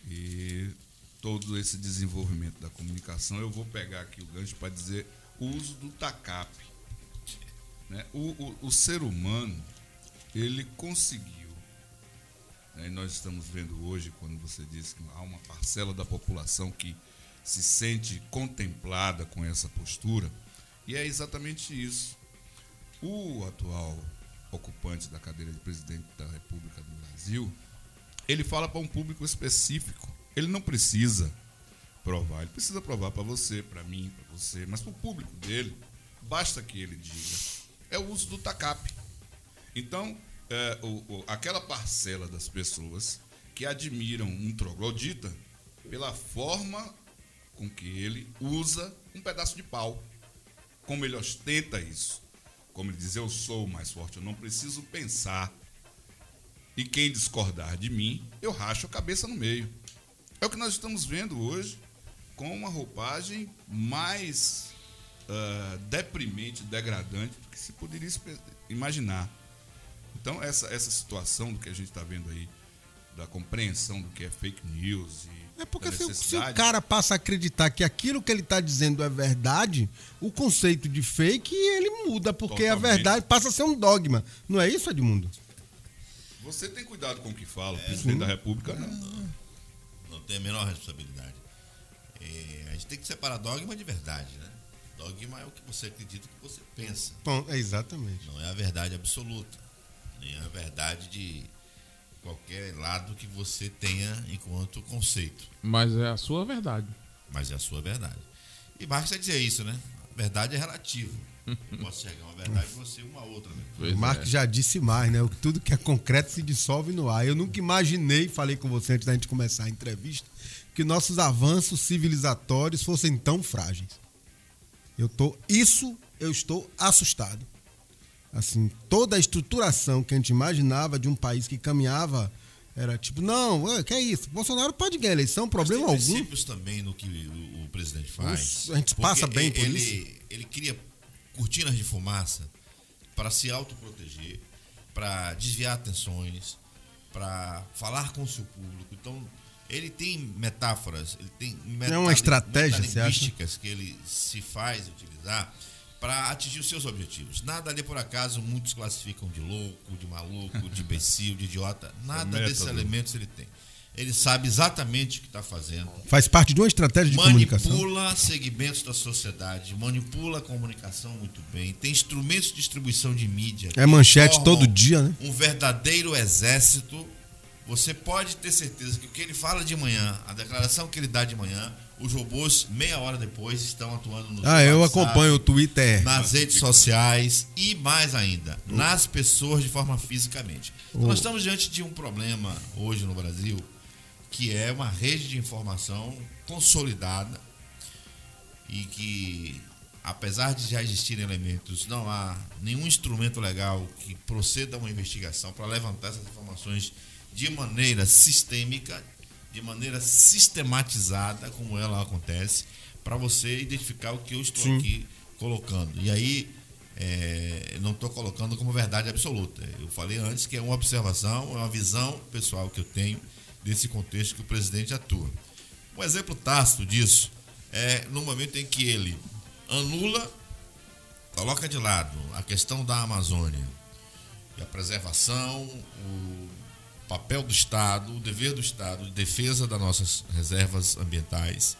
e todo esse desenvolvimento da comunicação, eu vou pegar aqui o gancho para dizer o uso do TACAP. Né? O, o, o, ser humano, ele conseguiu, né? nós estamos vendo hoje, quando você disse que há uma parcela da população que se sente contemplada com essa postura, e é exatamente isso. O atual ocupante da cadeira de presidente da República do Brasil, ele fala para um público específico. Ele não precisa provar, ele precisa provar para você, para mim, para você, mas para o público dele, basta que ele diga. É o uso do TACAP. Então, é, o, o, aquela parcela das pessoas que admiram um troglodita pela forma com que ele usa um pedaço de pau, como ele ostenta isso. Como ele diz, eu sou o mais forte, eu não preciso pensar e quem discordar de mim, eu racho a cabeça no meio. É o que nós estamos vendo hoje com uma roupagem mais uh, deprimente, degradante do que se poderia imaginar. Então, essa, essa situação do que a gente está vendo aí, da compreensão do que é fake news e é porque se, se, o cara passa a acreditar que aquilo que ele está dizendo é verdade, o conceito de fake ele muda, porque Totalmente. a verdade passa a ser um dogma. Não é isso, Edmundo? Você tem cuidado com o que fala, o presidente sim. da República não. não. Não tem a menor responsabilidade. É, a gente tem que separar dogma de verdade, né? Dogma é o que você acredita, o que você pensa. Bom, é exatamente. Não é a verdade absoluta. Nem é a verdade de qualquer lado que você tenha enquanto conceito. Mas é a sua verdade. Mas é a sua verdade. E Marx vai dizer isso, né? A verdade é relativa. Posso chegar uma verdade você uma outra. Né? O Mark é. já disse mais, né? Tudo que é concreto se dissolve no ar. Eu nunca imaginei, falei com você antes da gente começar a entrevista, que nossos avanços civilizatórios fossem tão frágeis. Eu tô, isso eu estou assustado. Assim, toda a estruturação que a gente imaginava de um país que caminhava era tipo, não, que é isso? Bolsonaro pode ganhar eleição, problema Mas tem algum. princípios também no que o, o presidente faz. a gente passa bem por ele, isso. Ele cria cortinas de fumaça para se autoproteger, para desviar atenções, para falar com o seu público. Então, ele tem metáforas, ele tem meta é uma estratégia que ele se faz utilizar para atingir os seus objetivos. Nada ali por acaso muitos classificam de louco, de maluco, de imbecil, de idiota. Nada desses elementos ele tem. Ele sabe exatamente o que está fazendo. Faz parte de uma estratégia de manipula comunicação. Manipula segmentos da sociedade, manipula a comunicação muito bem. Tem instrumentos de distribuição de mídia. É manchete todo dia, né? Um verdadeiro exército. Você pode ter certeza que o que ele fala de manhã, a declaração que ele dá de manhã, os robôs, meia hora depois, estão atuando no Ah, eu WhatsApp, acompanho o Twitter. Nas redes sociais e mais ainda, nas pessoas de forma fisicamente. Então, nós estamos diante de um problema hoje no Brasil que é uma rede de informação consolidada e que, apesar de já existirem elementos, não há nenhum instrumento legal que proceda a uma investigação para levantar essas informações de maneira sistêmica, de maneira sistematizada, como ela acontece, para você identificar o que eu estou Sim. aqui colocando. E aí, é, não estou colocando como verdade absoluta. Eu falei antes que é uma observação, é uma visão pessoal que eu tenho desse contexto que o presidente atua. Um exemplo tácito disso é no momento em que ele anula, coloca de lado a questão da Amazônia e a preservação, o papel do Estado, o dever do Estado de defesa das nossas reservas ambientais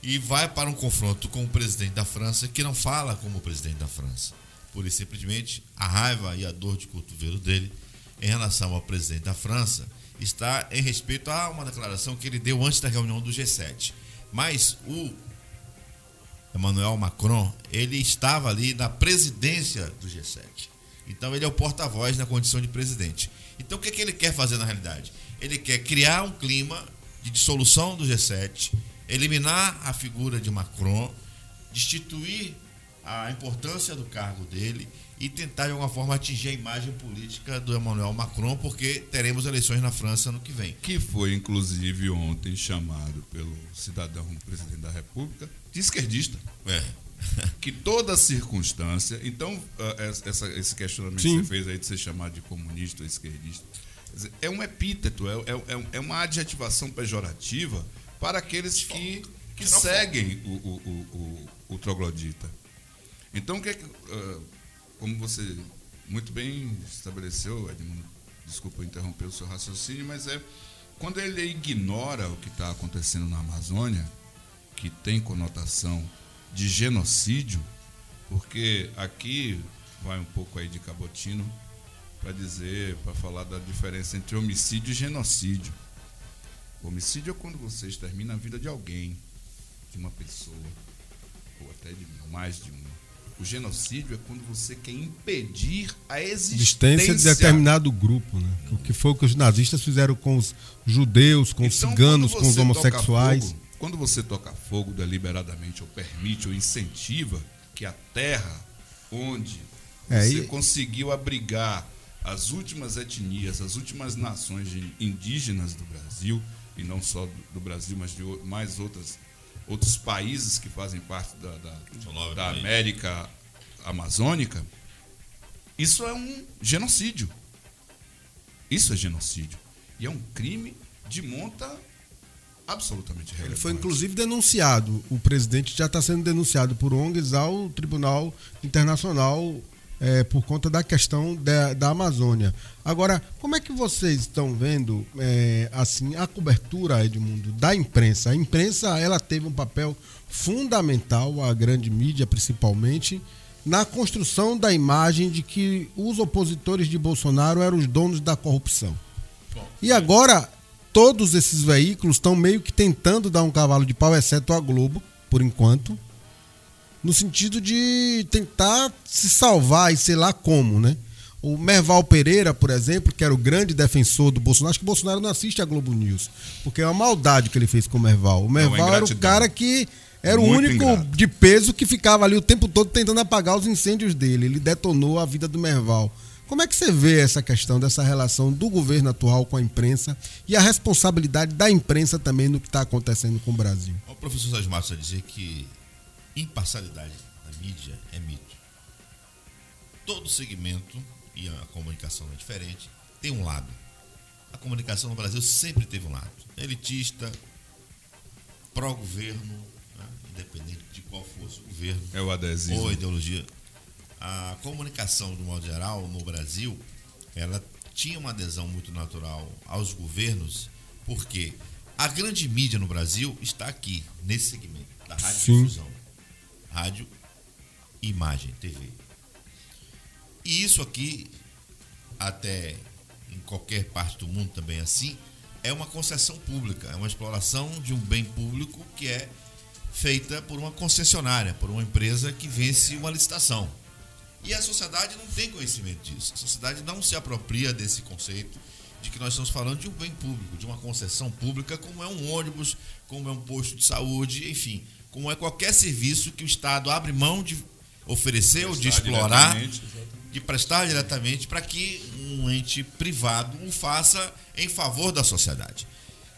e vai para um confronto com o presidente da França que não fala como o presidente da França. Por isso, simplesmente, a raiva e a dor de cotovelo dele em relação ao presidente da França está em respeito a uma declaração que ele deu antes da reunião do G7. Mas o Emmanuel Macron, ele estava ali na presidência do G7. Então ele é o porta-voz na condição de presidente. Então o que, é que ele quer fazer na realidade? Ele quer criar um clima de dissolução do G7, eliminar a figura de Macron, destituir a importância do cargo dele e tentar de alguma forma atingir a imagem política do Emmanuel Macron, porque teremos eleições na França no que vem. Que foi, inclusive, ontem chamado pelo cidadão presidente da República de esquerdista. É. que toda circunstância. Então, ah, essa, esse questionamento Sim. que você fez aí de ser chamado de comunista ou esquerdista é um epíteto, é, é, é, é uma adjetivação pejorativa para aqueles que, que seguem o, o, o, o, o troglodita. Então, que, uh, como você muito bem estabeleceu, Edmundo, desculpa interromper o seu raciocínio, mas é quando ele ignora o que está acontecendo na Amazônia, que tem conotação de genocídio, porque aqui vai um pouco aí de cabotino para dizer, para falar da diferença entre homicídio e genocídio. O homicídio é quando você extermina a vida de alguém, de uma pessoa, ou até de mais de uma. O genocídio é quando você quer impedir a existência de determinado grupo, né? O que foi o que os nazistas fizeram com os judeus, com então, os ciganos, com os homossexuais. Fogo, quando você toca fogo deliberadamente ou permite ou incentiva que a terra onde é, você e... conseguiu abrigar as últimas etnias, as últimas nações indígenas do Brasil, e não só do Brasil, mas de mais outras outros países que fazem parte da, da, da América Amazônica, isso é um genocídio. Isso é genocídio. E é um crime de monta absolutamente relevante. Ele foi inclusive denunciado. O presidente já está sendo denunciado por ONGs ao Tribunal Internacional é, por conta da questão da, da, Amazônia. Agora, como é que vocês estão vendo é, assim a cobertura, Edmundo, da imprensa? A imprensa ela teve um papel fundamental, a grande mídia principalmente, na construção da imagem de que os opositores de Bolsonaro eram os donos da corrupção. E agora todos esses veículos estão meio que tentando dar um cavalo de pau, exceto a Globo, por enquanto no sentido de tentar se salvar e sei lá como, né? O Merval Pereira, por exemplo, que era o grande defensor do Bolsonaro, acho que o Bolsonaro não assiste a Globo News, porque é uma maldade que ele fez com o Merval. O Merval era o cara que era Muito o único ingrato. de peso que ficava ali o tempo todo tentando apagar os incêndios dele. Ele detonou a vida do Merval. Como é que você vê essa questão dessa relação do governo atual com a imprensa e a responsabilidade da imprensa também no que está acontecendo com o Brasil? O professor Sérgio Matos dizer que imparcialidade da mídia é mito. Todo segmento, e a comunicação é diferente, tem um lado. A comunicação no Brasil sempre teve um lado. Elitista, pró-governo, né? independente de qual fosse o governo é o adesivo. ou a ideologia. A comunicação, de modo geral, no Brasil, ela tinha uma adesão muito natural aos governos, porque a grande mídia no Brasil está aqui, nesse segmento da rádio difusão rádio, imagem, TV. E isso aqui, até em qualquer parte do mundo também é assim, é uma concessão pública, é uma exploração de um bem público que é feita por uma concessionária, por uma empresa que vence uma licitação. E a sociedade não tem conhecimento disso. A sociedade não se apropria desse conceito de que nós estamos falando de um bem público, de uma concessão pública, como é um ônibus, como é um posto de saúde, enfim como é qualquer serviço que o Estado abre mão de oferecer ou de explorar, de prestar diretamente para que um ente privado o faça em favor da sociedade.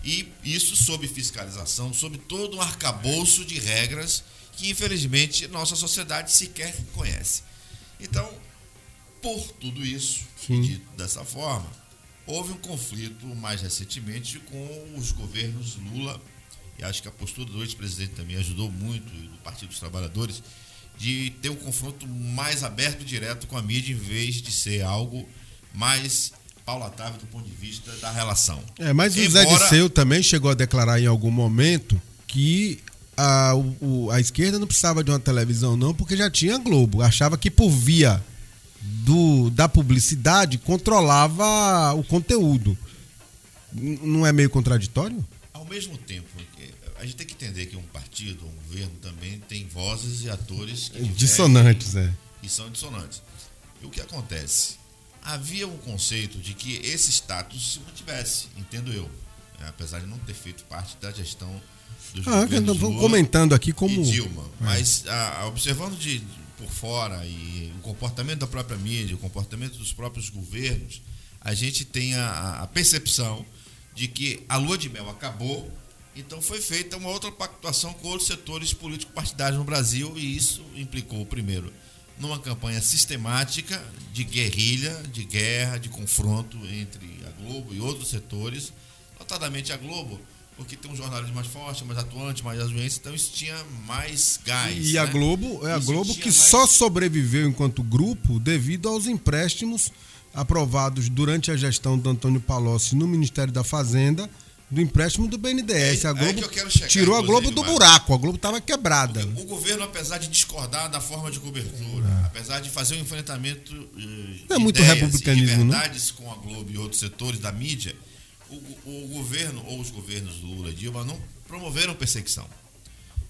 E isso sob fiscalização, sob todo um arcabouço de regras que, infelizmente, nossa sociedade sequer conhece. Então, por tudo isso, dito dessa forma, houve um conflito mais recentemente com os governos Lula e acho que a postura do ex-presidente também ajudou muito, do Partido dos Trabalhadores, de ter um confronto mais aberto e direto com a mídia, em vez de ser algo mais paulatável do ponto de vista da relação. É, mas o Embora... Zé Disseu também chegou a declarar em algum momento que a, o, a esquerda não precisava de uma televisão, não, porque já tinha Globo. Achava que por via do, da publicidade controlava o conteúdo. Não é meio contraditório? Ao mesmo tempo a gente tem que entender que um partido, um governo também tem vozes e atores que dissonantes, é. E são dissonantes. E o que acontece? Havia um conceito de que esse status se mantivesse, entendo eu, é, apesar de não ter feito parte da gestão dos ah, governos vamos Lula comentando aqui como Dilma. É. Mas a, observando de por fora e o comportamento da própria mídia, o comportamento dos próprios governos, a gente tem a, a percepção de que a lua de mel acabou, então foi feita uma outra pactuação com outros setores político-partidários no Brasil e isso implicou, primeiro, numa campanha sistemática de guerrilha, de guerra, de confronto entre a Globo e outros setores, notadamente a Globo, porque tem um jornalismo mais forte, mais atuante, mais audiência, então isso tinha mais gás. E né? a Globo é a Globo que mais... só sobreviveu enquanto grupo devido aos empréstimos aprovados durante a gestão do Antônio Palocci no Ministério da Fazenda do empréstimo do BNDES. É, a Globo chegar, tirou a Globo do buraco, a Globo estava quebrada. O, o, governo, apesar de discordar da forma de cobertura, é. apesar de fazer um enfrentamento uh, é muito republicanismo, de verdades com a Globo e outros setores da mídia, o, o governo ou os governos Lula e Dilma não promoveram perseguição.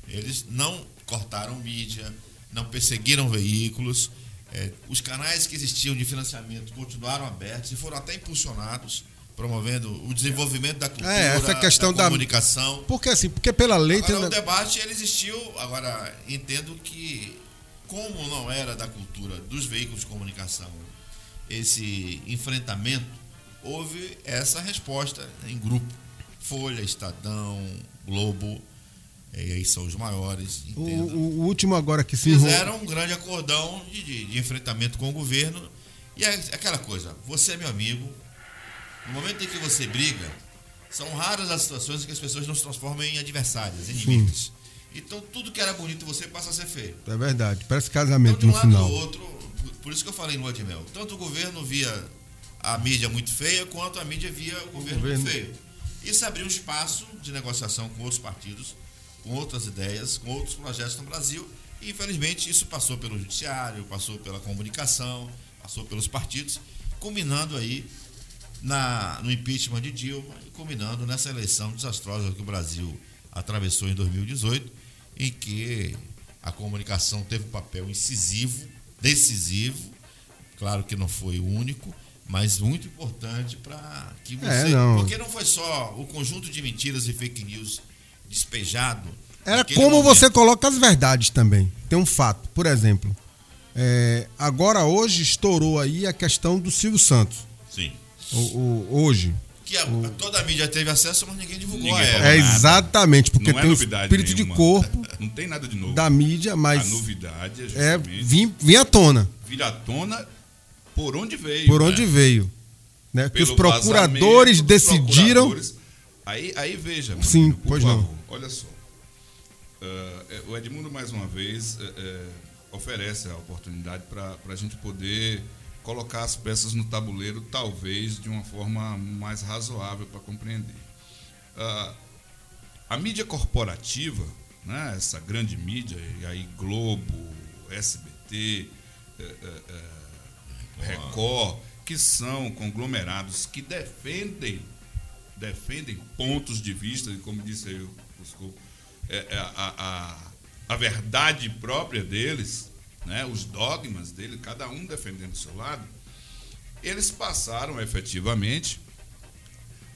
Eles não cortaram mídia, não perseguiram veículos. É, os canais que existiam de financiamento continuaram abertos e foram até impulsionados promovendo o desenvolvimento da cultura, é, essa questão da comunicação. Da... Porque assim, porque pela lei agora, tem... o debate ele existiu, agora entendo que como não era da cultura dos veículos de comunicação esse enfrentamento, houve essa resposta em grupo. Folha, Estadão, Globo, e aí são os maiores. O, o, último agora que se fizeram um grande acordão de, de, de enfrentamento com o governo. E é aquela coisa, você é meu amigo, no momento em que você briga, são raras as situações em que as pessoas não se transformam em adversários, inimigos. Então tudo que era bonito você passa a ser feio. É verdade, parece casamento então, no final. Do outro, por isso que eu falei no de mel. Tanto o governo via a mídia muito feia, quanto a mídia via o governo, governo... muito feio. Isso abriu um espaço de negociação com outros partidos, com outras ideias, com outros projetos no Brasil. E infelizmente isso passou pelo judiciário, passou pela comunicação, passou pelos partidos, culminando aí na, no impeachment de Dilma e culminando nessa eleição desastrosa que o Brasil atravessou em 2018, em que a comunicação teve um papel incisivo, decisivo, claro que não foi o único, mas muito importante para que é, você. É, não. Porque não foi só o conjunto de mentiras e fake news despejado. Era como momento. você coloca as verdades também. Tem um fato, por exemplo. É, agora, hoje, estourou aí a questão do Silvio Santos. Sim o, o, hoje. Que a, o... toda a mídia teve acesso, mas ninguém divulgou ninguém É exatamente, porque não é tem é o espírito nenhuma. de corpo. Não tem nada de novo. Da mídia, mas. A novidade é, é vir, vir à tona. Vir à tona por onde veio. Por onde né? veio. Né? Que os procuradores decidiram. Procuradores. Aí, aí veja. Sim, pois favor, não. Olha só. Uh, o Edmundo, mais uma vez, uh, uh, oferece a oportunidade para a gente poder colocar as peças no tabuleiro, talvez de uma forma mais razoável para compreender. Uh, a mídia corporativa, né, essa grande mídia, e aí Globo, SBT, uh, uh, Record, que são conglomerados que defendem defendem pontos de vista, como disse aí o Cusco, é, a, a, a verdade própria deles, né, os dogmas dele, cada um defendendo o seu lado, eles passaram efetivamente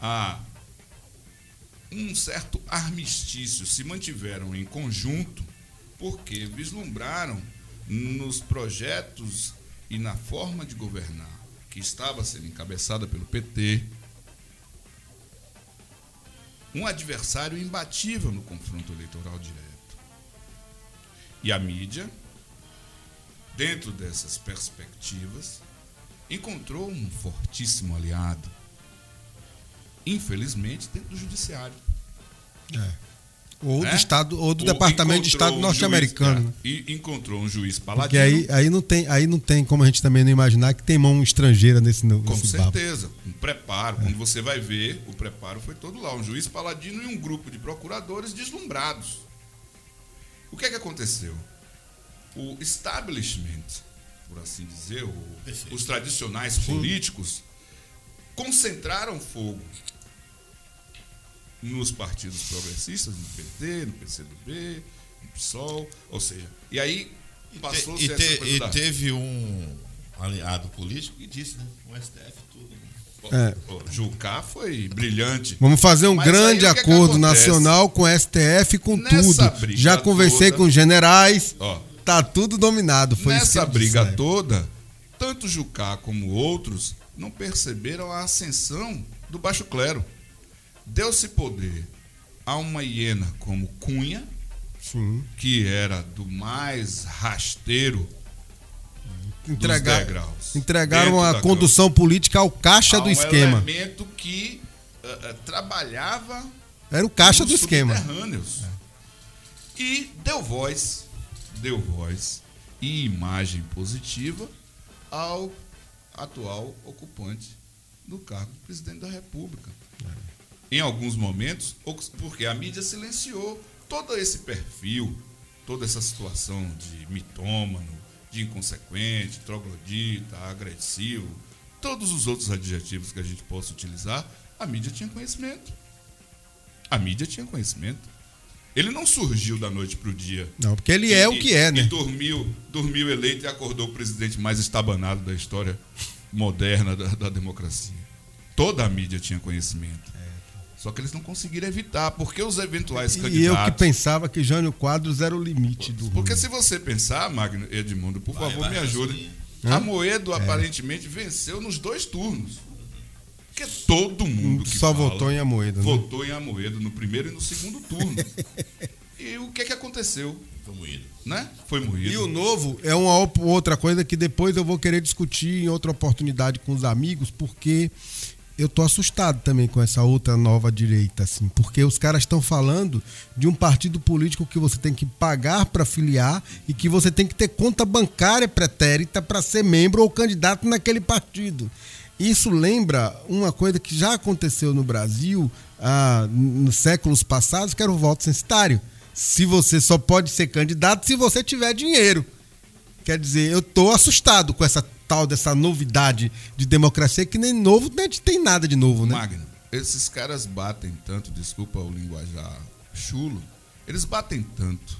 a um certo armistício, se mantiveram em conjunto, porque vislumbraram nos projetos e na forma de governar que estava sendo encabeçada pelo PT um adversário imbatível no confronto eleitoral direto. E a mídia dentro dessas perspectivas, encontrou um fortíssimo aliado. Infelizmente, dentro do judiciário. É. Ou do, né? estado, ou do ou Departamento de Estado norte-americano. É, e encontrou um juiz paladino. Porque aí, aí, não tem, aí não tem como a gente também não imaginar que tem mão estrangeira nesse nesse Com certeza. Um preparo. É. Quando você vai ver, o preparo foi todo lá. Um juiz paladino e um grupo de procuradores deslumbrados. O que é que aconteceu? O establishment, por assim dizer, o, os tradicionais políticos, concentraram fogo nos partidos progressistas, no PT, no PCdoB, no PSOL, ou seja, e aí passou e, te, e, te, e teve um aliado político que disse, né? O STF tudo. É. O Jucá foi brilhante. Vamos fazer um Mas grande acordo nacional com o STF com Nessa tudo. Já conversei toda, com generais. Ó, tá tudo dominado. Foi nessa briga toda, tanto Jucá como outros não perceberam a ascensão do baixo clero. Deu-se poder a uma hiena como Cunha, Sim. que era do mais rasteiro Entregar, degraus, entregaram a condução política ao caixa do esquema. Um elemento que uh, trabalhava. Era o caixa do esquema. E deu voz, deu voz e imagem positiva ao atual ocupante do cargo de presidente da República. Em alguns momentos, porque a mídia silenciou todo esse perfil, toda essa situação de mitômano, de inconsequente, troglodita, agressivo, todos os outros adjetivos que a gente possa utilizar, a mídia tinha conhecimento. A mídia tinha conhecimento. Ele não surgiu da noite para o dia. Não, porque ele é e, é o que é, né? E dormiu, dormiu eleito e acordou o presidente mais estabanado da história moderna da, da democracia. Toda a mídia tinha conhecimento. Só que eles não conseguiram evitar, porque os eventuais e candidatos. E eu que pensava que Jânio Quadros era o limite do. Porque se você pensar, Magno Edmundo, por vai, favor, vai, me ajude. A Moedo é. aparentemente venceu nos dois turnos. Porque todo mundo que só fala, votou em Amoedo. Né? Votou em Amoedo no primeiro e no segundo turno. e o que é que aconteceu? Foi moído. Né? Foi moído. E o novo é uma outra coisa que depois eu vou querer discutir em outra oportunidade com os amigos, porque eu tô assustado também com essa outra nova direita, assim, porque os caras estão falando de um partido político que você tem que pagar para filiar e que você tem que ter conta bancária pretérita para ser membro ou candidato naquele partido. Isso lembra uma coisa que já aconteceu no Brasil ah, nos séculos passados, que era o voto censitário. Se você só pode ser candidato se você tiver dinheiro. Quer dizer, eu tô assustado com essa tal dessa novidade de democracia que nem novo, nem tem nada de novo, né? Magno, esses caras batem tanto, desculpa o linguajar chulo, eles batem tanto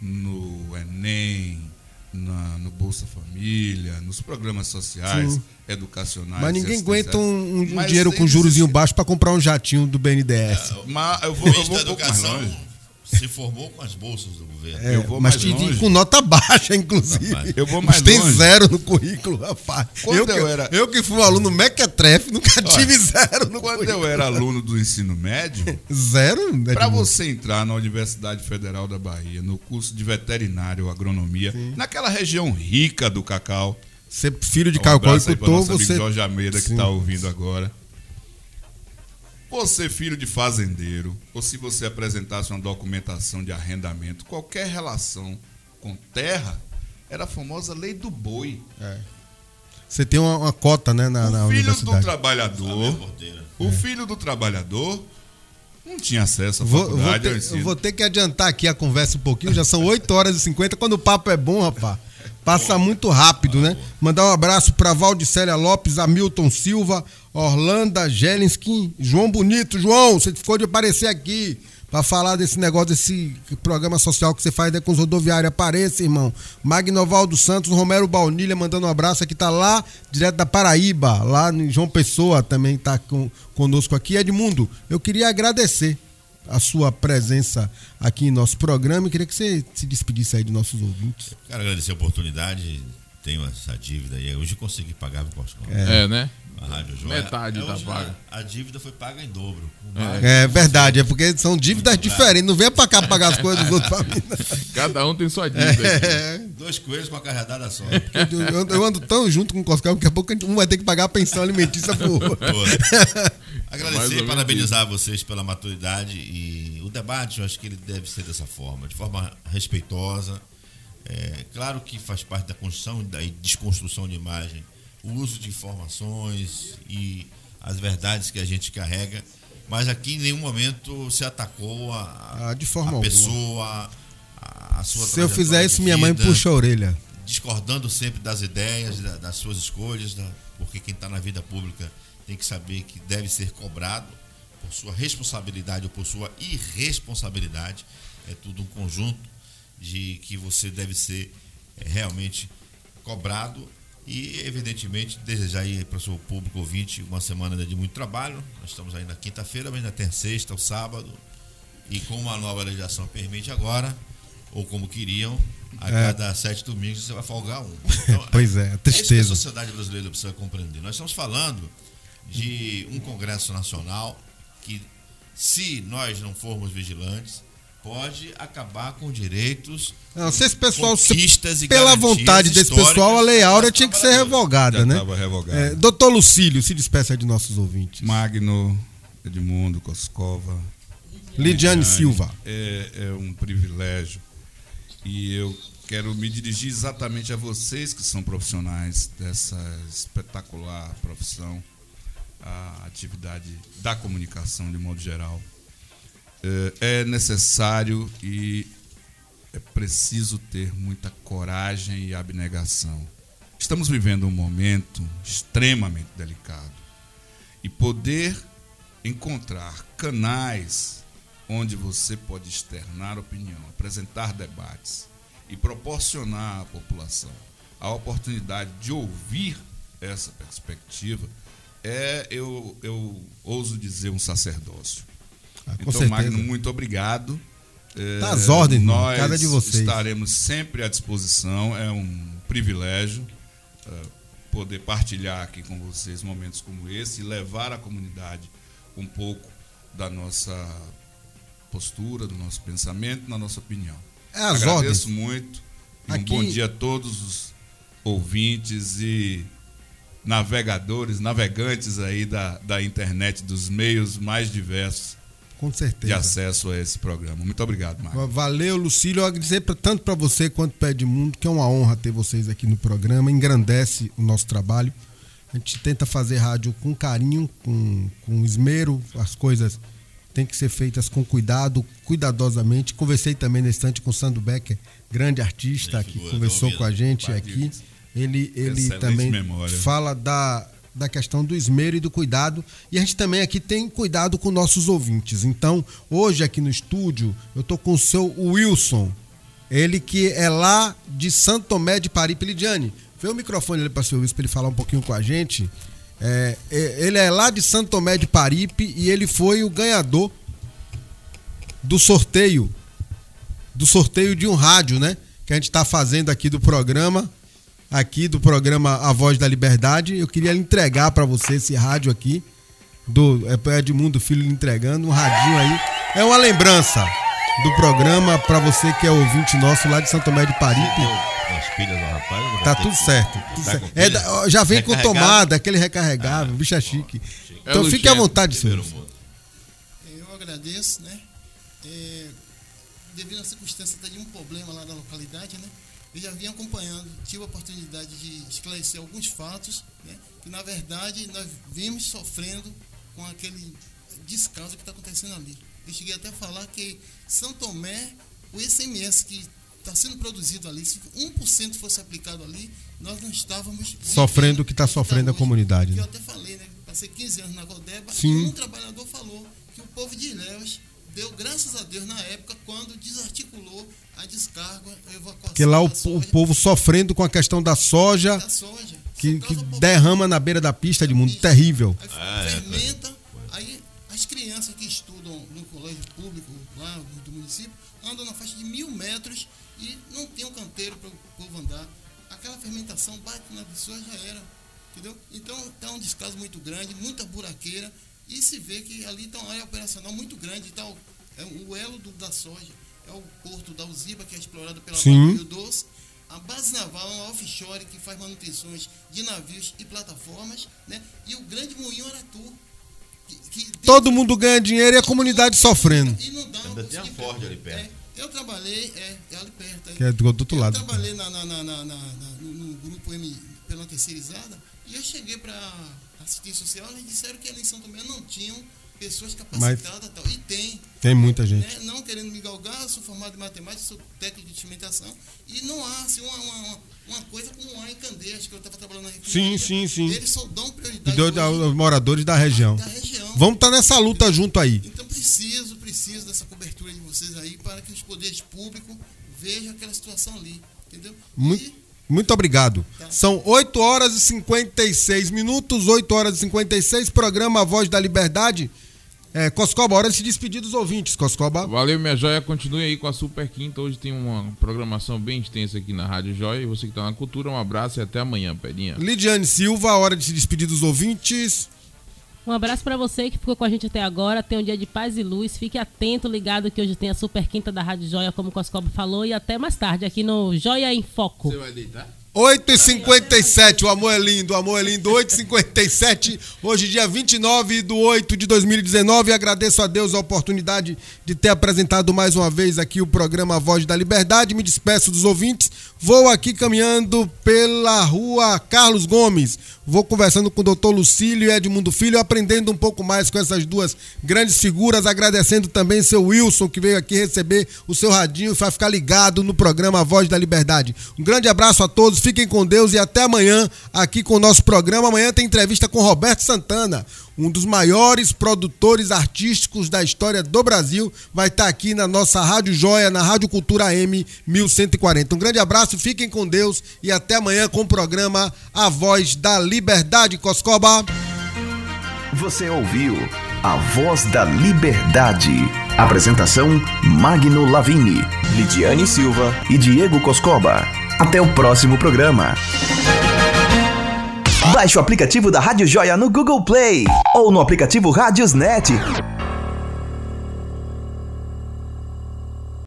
no Enem, na, no Bolsa Família, nos programas sociais, Sim. educacionais. Mas ninguém aguenta um, um dinheiro com juros baixo para comprar um jatinho do BNDES. É, mas eu vou, eu vou um pouco mais longe se formou com as bolsas do governo. É, eu vou mas mais longe. com nota baixa, inclusive. Rapaz, eu vou mais tem longe. zero no currículo, rapaz. Quando eu, eu, que, era... eu que fui um aluno mequetrefe, nunca Olha, tive zero no Quando currículo. eu era aluno do ensino médio... zero? É Para você entrar na Universidade Federal da Bahia, no curso de veterinário agronomia, Sim. naquela região rica do cacau... Ser filho de um cacau e cultor, você... Jorge Almeida, que está ouvindo agora. Você, filho de fazendeiro, ou se você apresentasse uma documentação de arrendamento, qualquer relação com terra, era a famosa lei do boi. É. Você tem uma, uma, cota, né, na, o na filho do trabalhador, o é. filho do trabalhador não tinha acesso à vou, faculdade. Vou ter, vou ter que adiantar aqui a conversa um pouquinho, já são 8 horas e 50, quando o papo é bom, rapaz. Passa muito rápido, né? Mandar um abraço para Valdicélia Lopes, Hamilton Silva, Orlando Jelinski, João Bonito. João, você ficou de aparecer aqui para falar desse negócio, desse programa social que você faz né, com os rodoviários. Apareça, irmão. Magnovaldo Santos, Romero Baunilha mandando um abraço aqui, tá lá, direto da Paraíba, lá em João Pessoa também tá com, conosco aqui. Edmundo, eu queria agradecer a sua presença aqui em nosso programa e queria que você se despedisse aí de nossos ouvintes. Quero agradecer a oportunidade, tenho essa dívida aí, hoje consegui pagar o Costco. É. é, né? A Rádio Metade da paga. A, dívida foi paga em dobro. É, é verdade, é porque são dívidas diferentes. Não vem pra cá pagar as coisas dos outros famílias. Cada um tem sua dívida. É. Dois coelhos com a carregada só. Eu, eu, ando tão junto com o Coscal, que daqui a pouco um vai ter que pagar a pensão alimentícia por outro. Agradecer e parabenizar vocês pela maturidade e o debate, eu acho que ele deve ser dessa forma, de forma respeitosa. É, claro que faz parte da construção e desconstrução de imagem o uso de informações e as verdades que a gente carrega, mas aqui em nenhum momento se atacou a, ah, de forma a pessoa, a, a, sua Se eu fizer isso, minha mãe puxa a orelha. Discordando sempre das ideias, das suas escolhas, da, porque quem está na vida pública tem que saber que deve ser cobrado por sua responsabilidade ou por sua irresponsabilidade. É tudo um conjunto de que você deve ser é, realmente cobrado e, evidentemente, desejar aí para o seu público ouvinte uma semana de muito trabalho. Nós estamos aí na quinta-feira, mas ainda tem sexta, o sábado. E com uma nova legislação permite agora, ou como queriam, a é. cada sete domingos você vai folgar um. Então, pois é, tristeza. É isso que a sociedade brasileira precisa compreender. Nós estamos falando de um Congresso Nacional que, se nós não formos vigilantes, pode acabar com direitos. Não, se esse pessoal, se, pela vontade desse pessoal, a Lei Áurea tinha que ser revogada, né? Revogada. É, doutor Lucílio, se despeça de nossos ouvintes. Magno, Edmundo, Coscova. Lidiane Silva. É, é um privilégio. E eu quero me dirigir exatamente a vocês que são profissionais dessa espetacular profissão, a atividade da comunicação de modo geral. É, é necessário e é preciso ter muita coragem e abnegação. Estamos vivendo um momento extremamente delicado e poder encontrar canais onde você pode externar opinião, apresentar debates e proporcionar à população a oportunidade de ouvir essa perspectiva é, eu, eu ouso dizer, um sacerdócio. Ah, então, certeza. Magno, muito obrigado. Tá às ordens, nós cada de vocês. estaremos sempre à disposição. É um privilégio uh, poder partilhar aqui com vocês momentos como esse e levar à comunidade um pouco da nossa postura, do nosso pensamento, da nossa opinião. É às Agradeço ordens. muito. Aqui... Um bom dia a todos os ouvintes e navegadores, navegantes aí da, da internet, dos meios mais diversos com certeza. de acesso a esse programa. Muito obrigado, Marcos. Valeu, Lucílio. Eu agradecer tanto para você quanto para Edmundo, que é uma honra ter vocês aqui no programa, engrandece o nosso trabalho. A gente tenta fazer rádio com carinho, com, com esmero, as coisas têm que ser feitas com cuidado, cuidadosamente. Conversei também nesse instante com o Sandro Becker, grande artista, que conversou com a gente aqui. Ele, ele também memória. fala da, da questão do esmero e do cuidado. E a gente também aqui tem cuidado com nossos ouvintes. Então, hoje aqui no estúdio, eu estou com o seu Wilson, ele que é lá de Santo Tomé de Paripe, Lidiane. Vê o microfone ali para o seu Wilson para ele falar um pouquinho com a gente. É, é, ele é lá de Santo Tomé de Paripe e ele foi o ganhador do sorteio. Do sorteio de um rádio, né? Que a gente está fazendo aqui do programa aqui do programa A Voz da Liberdade. Eu queria entregar para você esse rádio aqui, do é Edmundo Filho entregando, um radinho aí. É uma lembrança do programa para você que é ouvinte nosso lá de Santo Tomé de Paripe. rapaz, tá tudo certo. Tudo tá certo. É, já vem com tomada, aquele recarregável, ah, bicho é chique. É então fique à vontade, senhor. Eu agradeço, né? É, devido à circunstância de um problema lá na localidade, né? Eu já vinha acompanhando, tive a oportunidade de esclarecer alguns fatos, né, que na verdade nós vimos sofrendo com aquele descaso que está acontecendo ali. Eu cheguei até a falar que São Tomé, o ICMS que está sendo produzido ali, se 1% fosse aplicado ali, nós não estávamos. Sofrendo o que está sofrendo a comunidade. Né? Eu até falei, né? Passei 15 anos na Godeba Sim. e um trabalhador falou que o povo de Ilhéus deu graças a Deus na época quando desarticulou a descarga, a evacuação. Que lá o, o, povo sofrendo com a questão da soja, da soja que, que derrama na beira da pista de mundo, terrível. Aí ah, é, fermenta, é, aí as crianças que estudam no colégio público lá do município andam na faixa de mil metros e não tem um canteiro para o povo andar. Aquela fermentação bate na pessoa já era. Entendeu? Então está um descaso muito grande, muita buraqueira. E se vê que ali está uma área operacional muito grande. Tá, é o elo do, da soja é o porto da Uziba, que é explorado pela Sim. Rio Doce. A base naval é uma offshore que faz manutenções de navios e plataformas. Né? E o grande moinho Aratu. Que, que Todo mundo ganha dinheiro e a comunidade sofrendo. E não dá Ainda tem a Ford ali perto. É, eu trabalhei, é, é ali perto. Que é do, do outro eu lado. Eu trabalhei na, na, na, na, no, no grupo M pela terceirizada e eu cheguei para assistência social e disseram que ali em São Tomé não tinham pessoas capacitadas Mas, tal. E tem. Tem muita gente. Né? Não querendo me galgar, sou formado em matemática, sou técnico de instrumentação, e não há assim, uma, uma, uma coisa como há em Candeias, que eu estava trabalhando na Sim, sim, sim. Eles só dão prioridade Do, da, hoje os moradores da região. da região. Vamos estar nessa luta junto aí. Então preciso, preciso dessa cobertura de vocês aí para que os poderes públicos vejam aquela situação ali. Entendeu? Muito, E muito obrigado. São 8 horas e 56 minutos, 8 horas e 56, programa Voz da Liberdade. É, Coscoba, hora de se despedir dos ouvintes, Coscoba. Valeu, minha joia. Continue aí com a Super Quinta. Hoje tem uma programação bem extensa aqui na Rádio Joia. E você que tá na cultura, um abraço e até amanhã, Pedinha. Lidiane Silva, hora de se despedir dos ouvintes. Um abraço pra você que ficou com a gente até agora. Tenha um dia de paz e luz. Fique atento, ligado que hoje tem a Super Quinta da Rádio Joia, como o Coscoba falou. E até mais tarde aqui no Joia em Foco. vai deitar? 8h57, o amor é lindo, o amor é lindo, 8h57, hoje dia 29 de 8 de 2019, agradeço a Deus a oportunidade de ter apresentado mais uma vez aqui o programa Voz da Liberdade, me despeço dos ouvintes, vou aqui caminhando pela rua Carlos Gomes, vou conversando com o doutor Lucílio e Edmundo Filho, aprendendo um pouco mais com essas duas grandes figuras, agradecendo também seu Wilson, que veio aqui receber o seu radinho e vai ficar ligado no programa Voz da Liberdade. Um grande abraço a todos, fiquem com Deus e até amanhã aqui com o nosso programa. Amanhã tem entrevista com Roberto Santana, um dos maiores produtores artísticos da história do Brasil. Vai estar aqui na nossa Rádio Joia, na Rádio Cultura M 1140. Um grande abraço, fiquem com Deus e até amanhã com o programa A Voz da Liberdade, Coscoba. Você ouviu A Voz da Liberdade. Apresentação: Magno Lavini, Lidiane Silva e Diego Coscoba. Até o próximo programa. Baixe o aplicativo da Rádio Joia no Google Play ou no aplicativo Rádiosnet.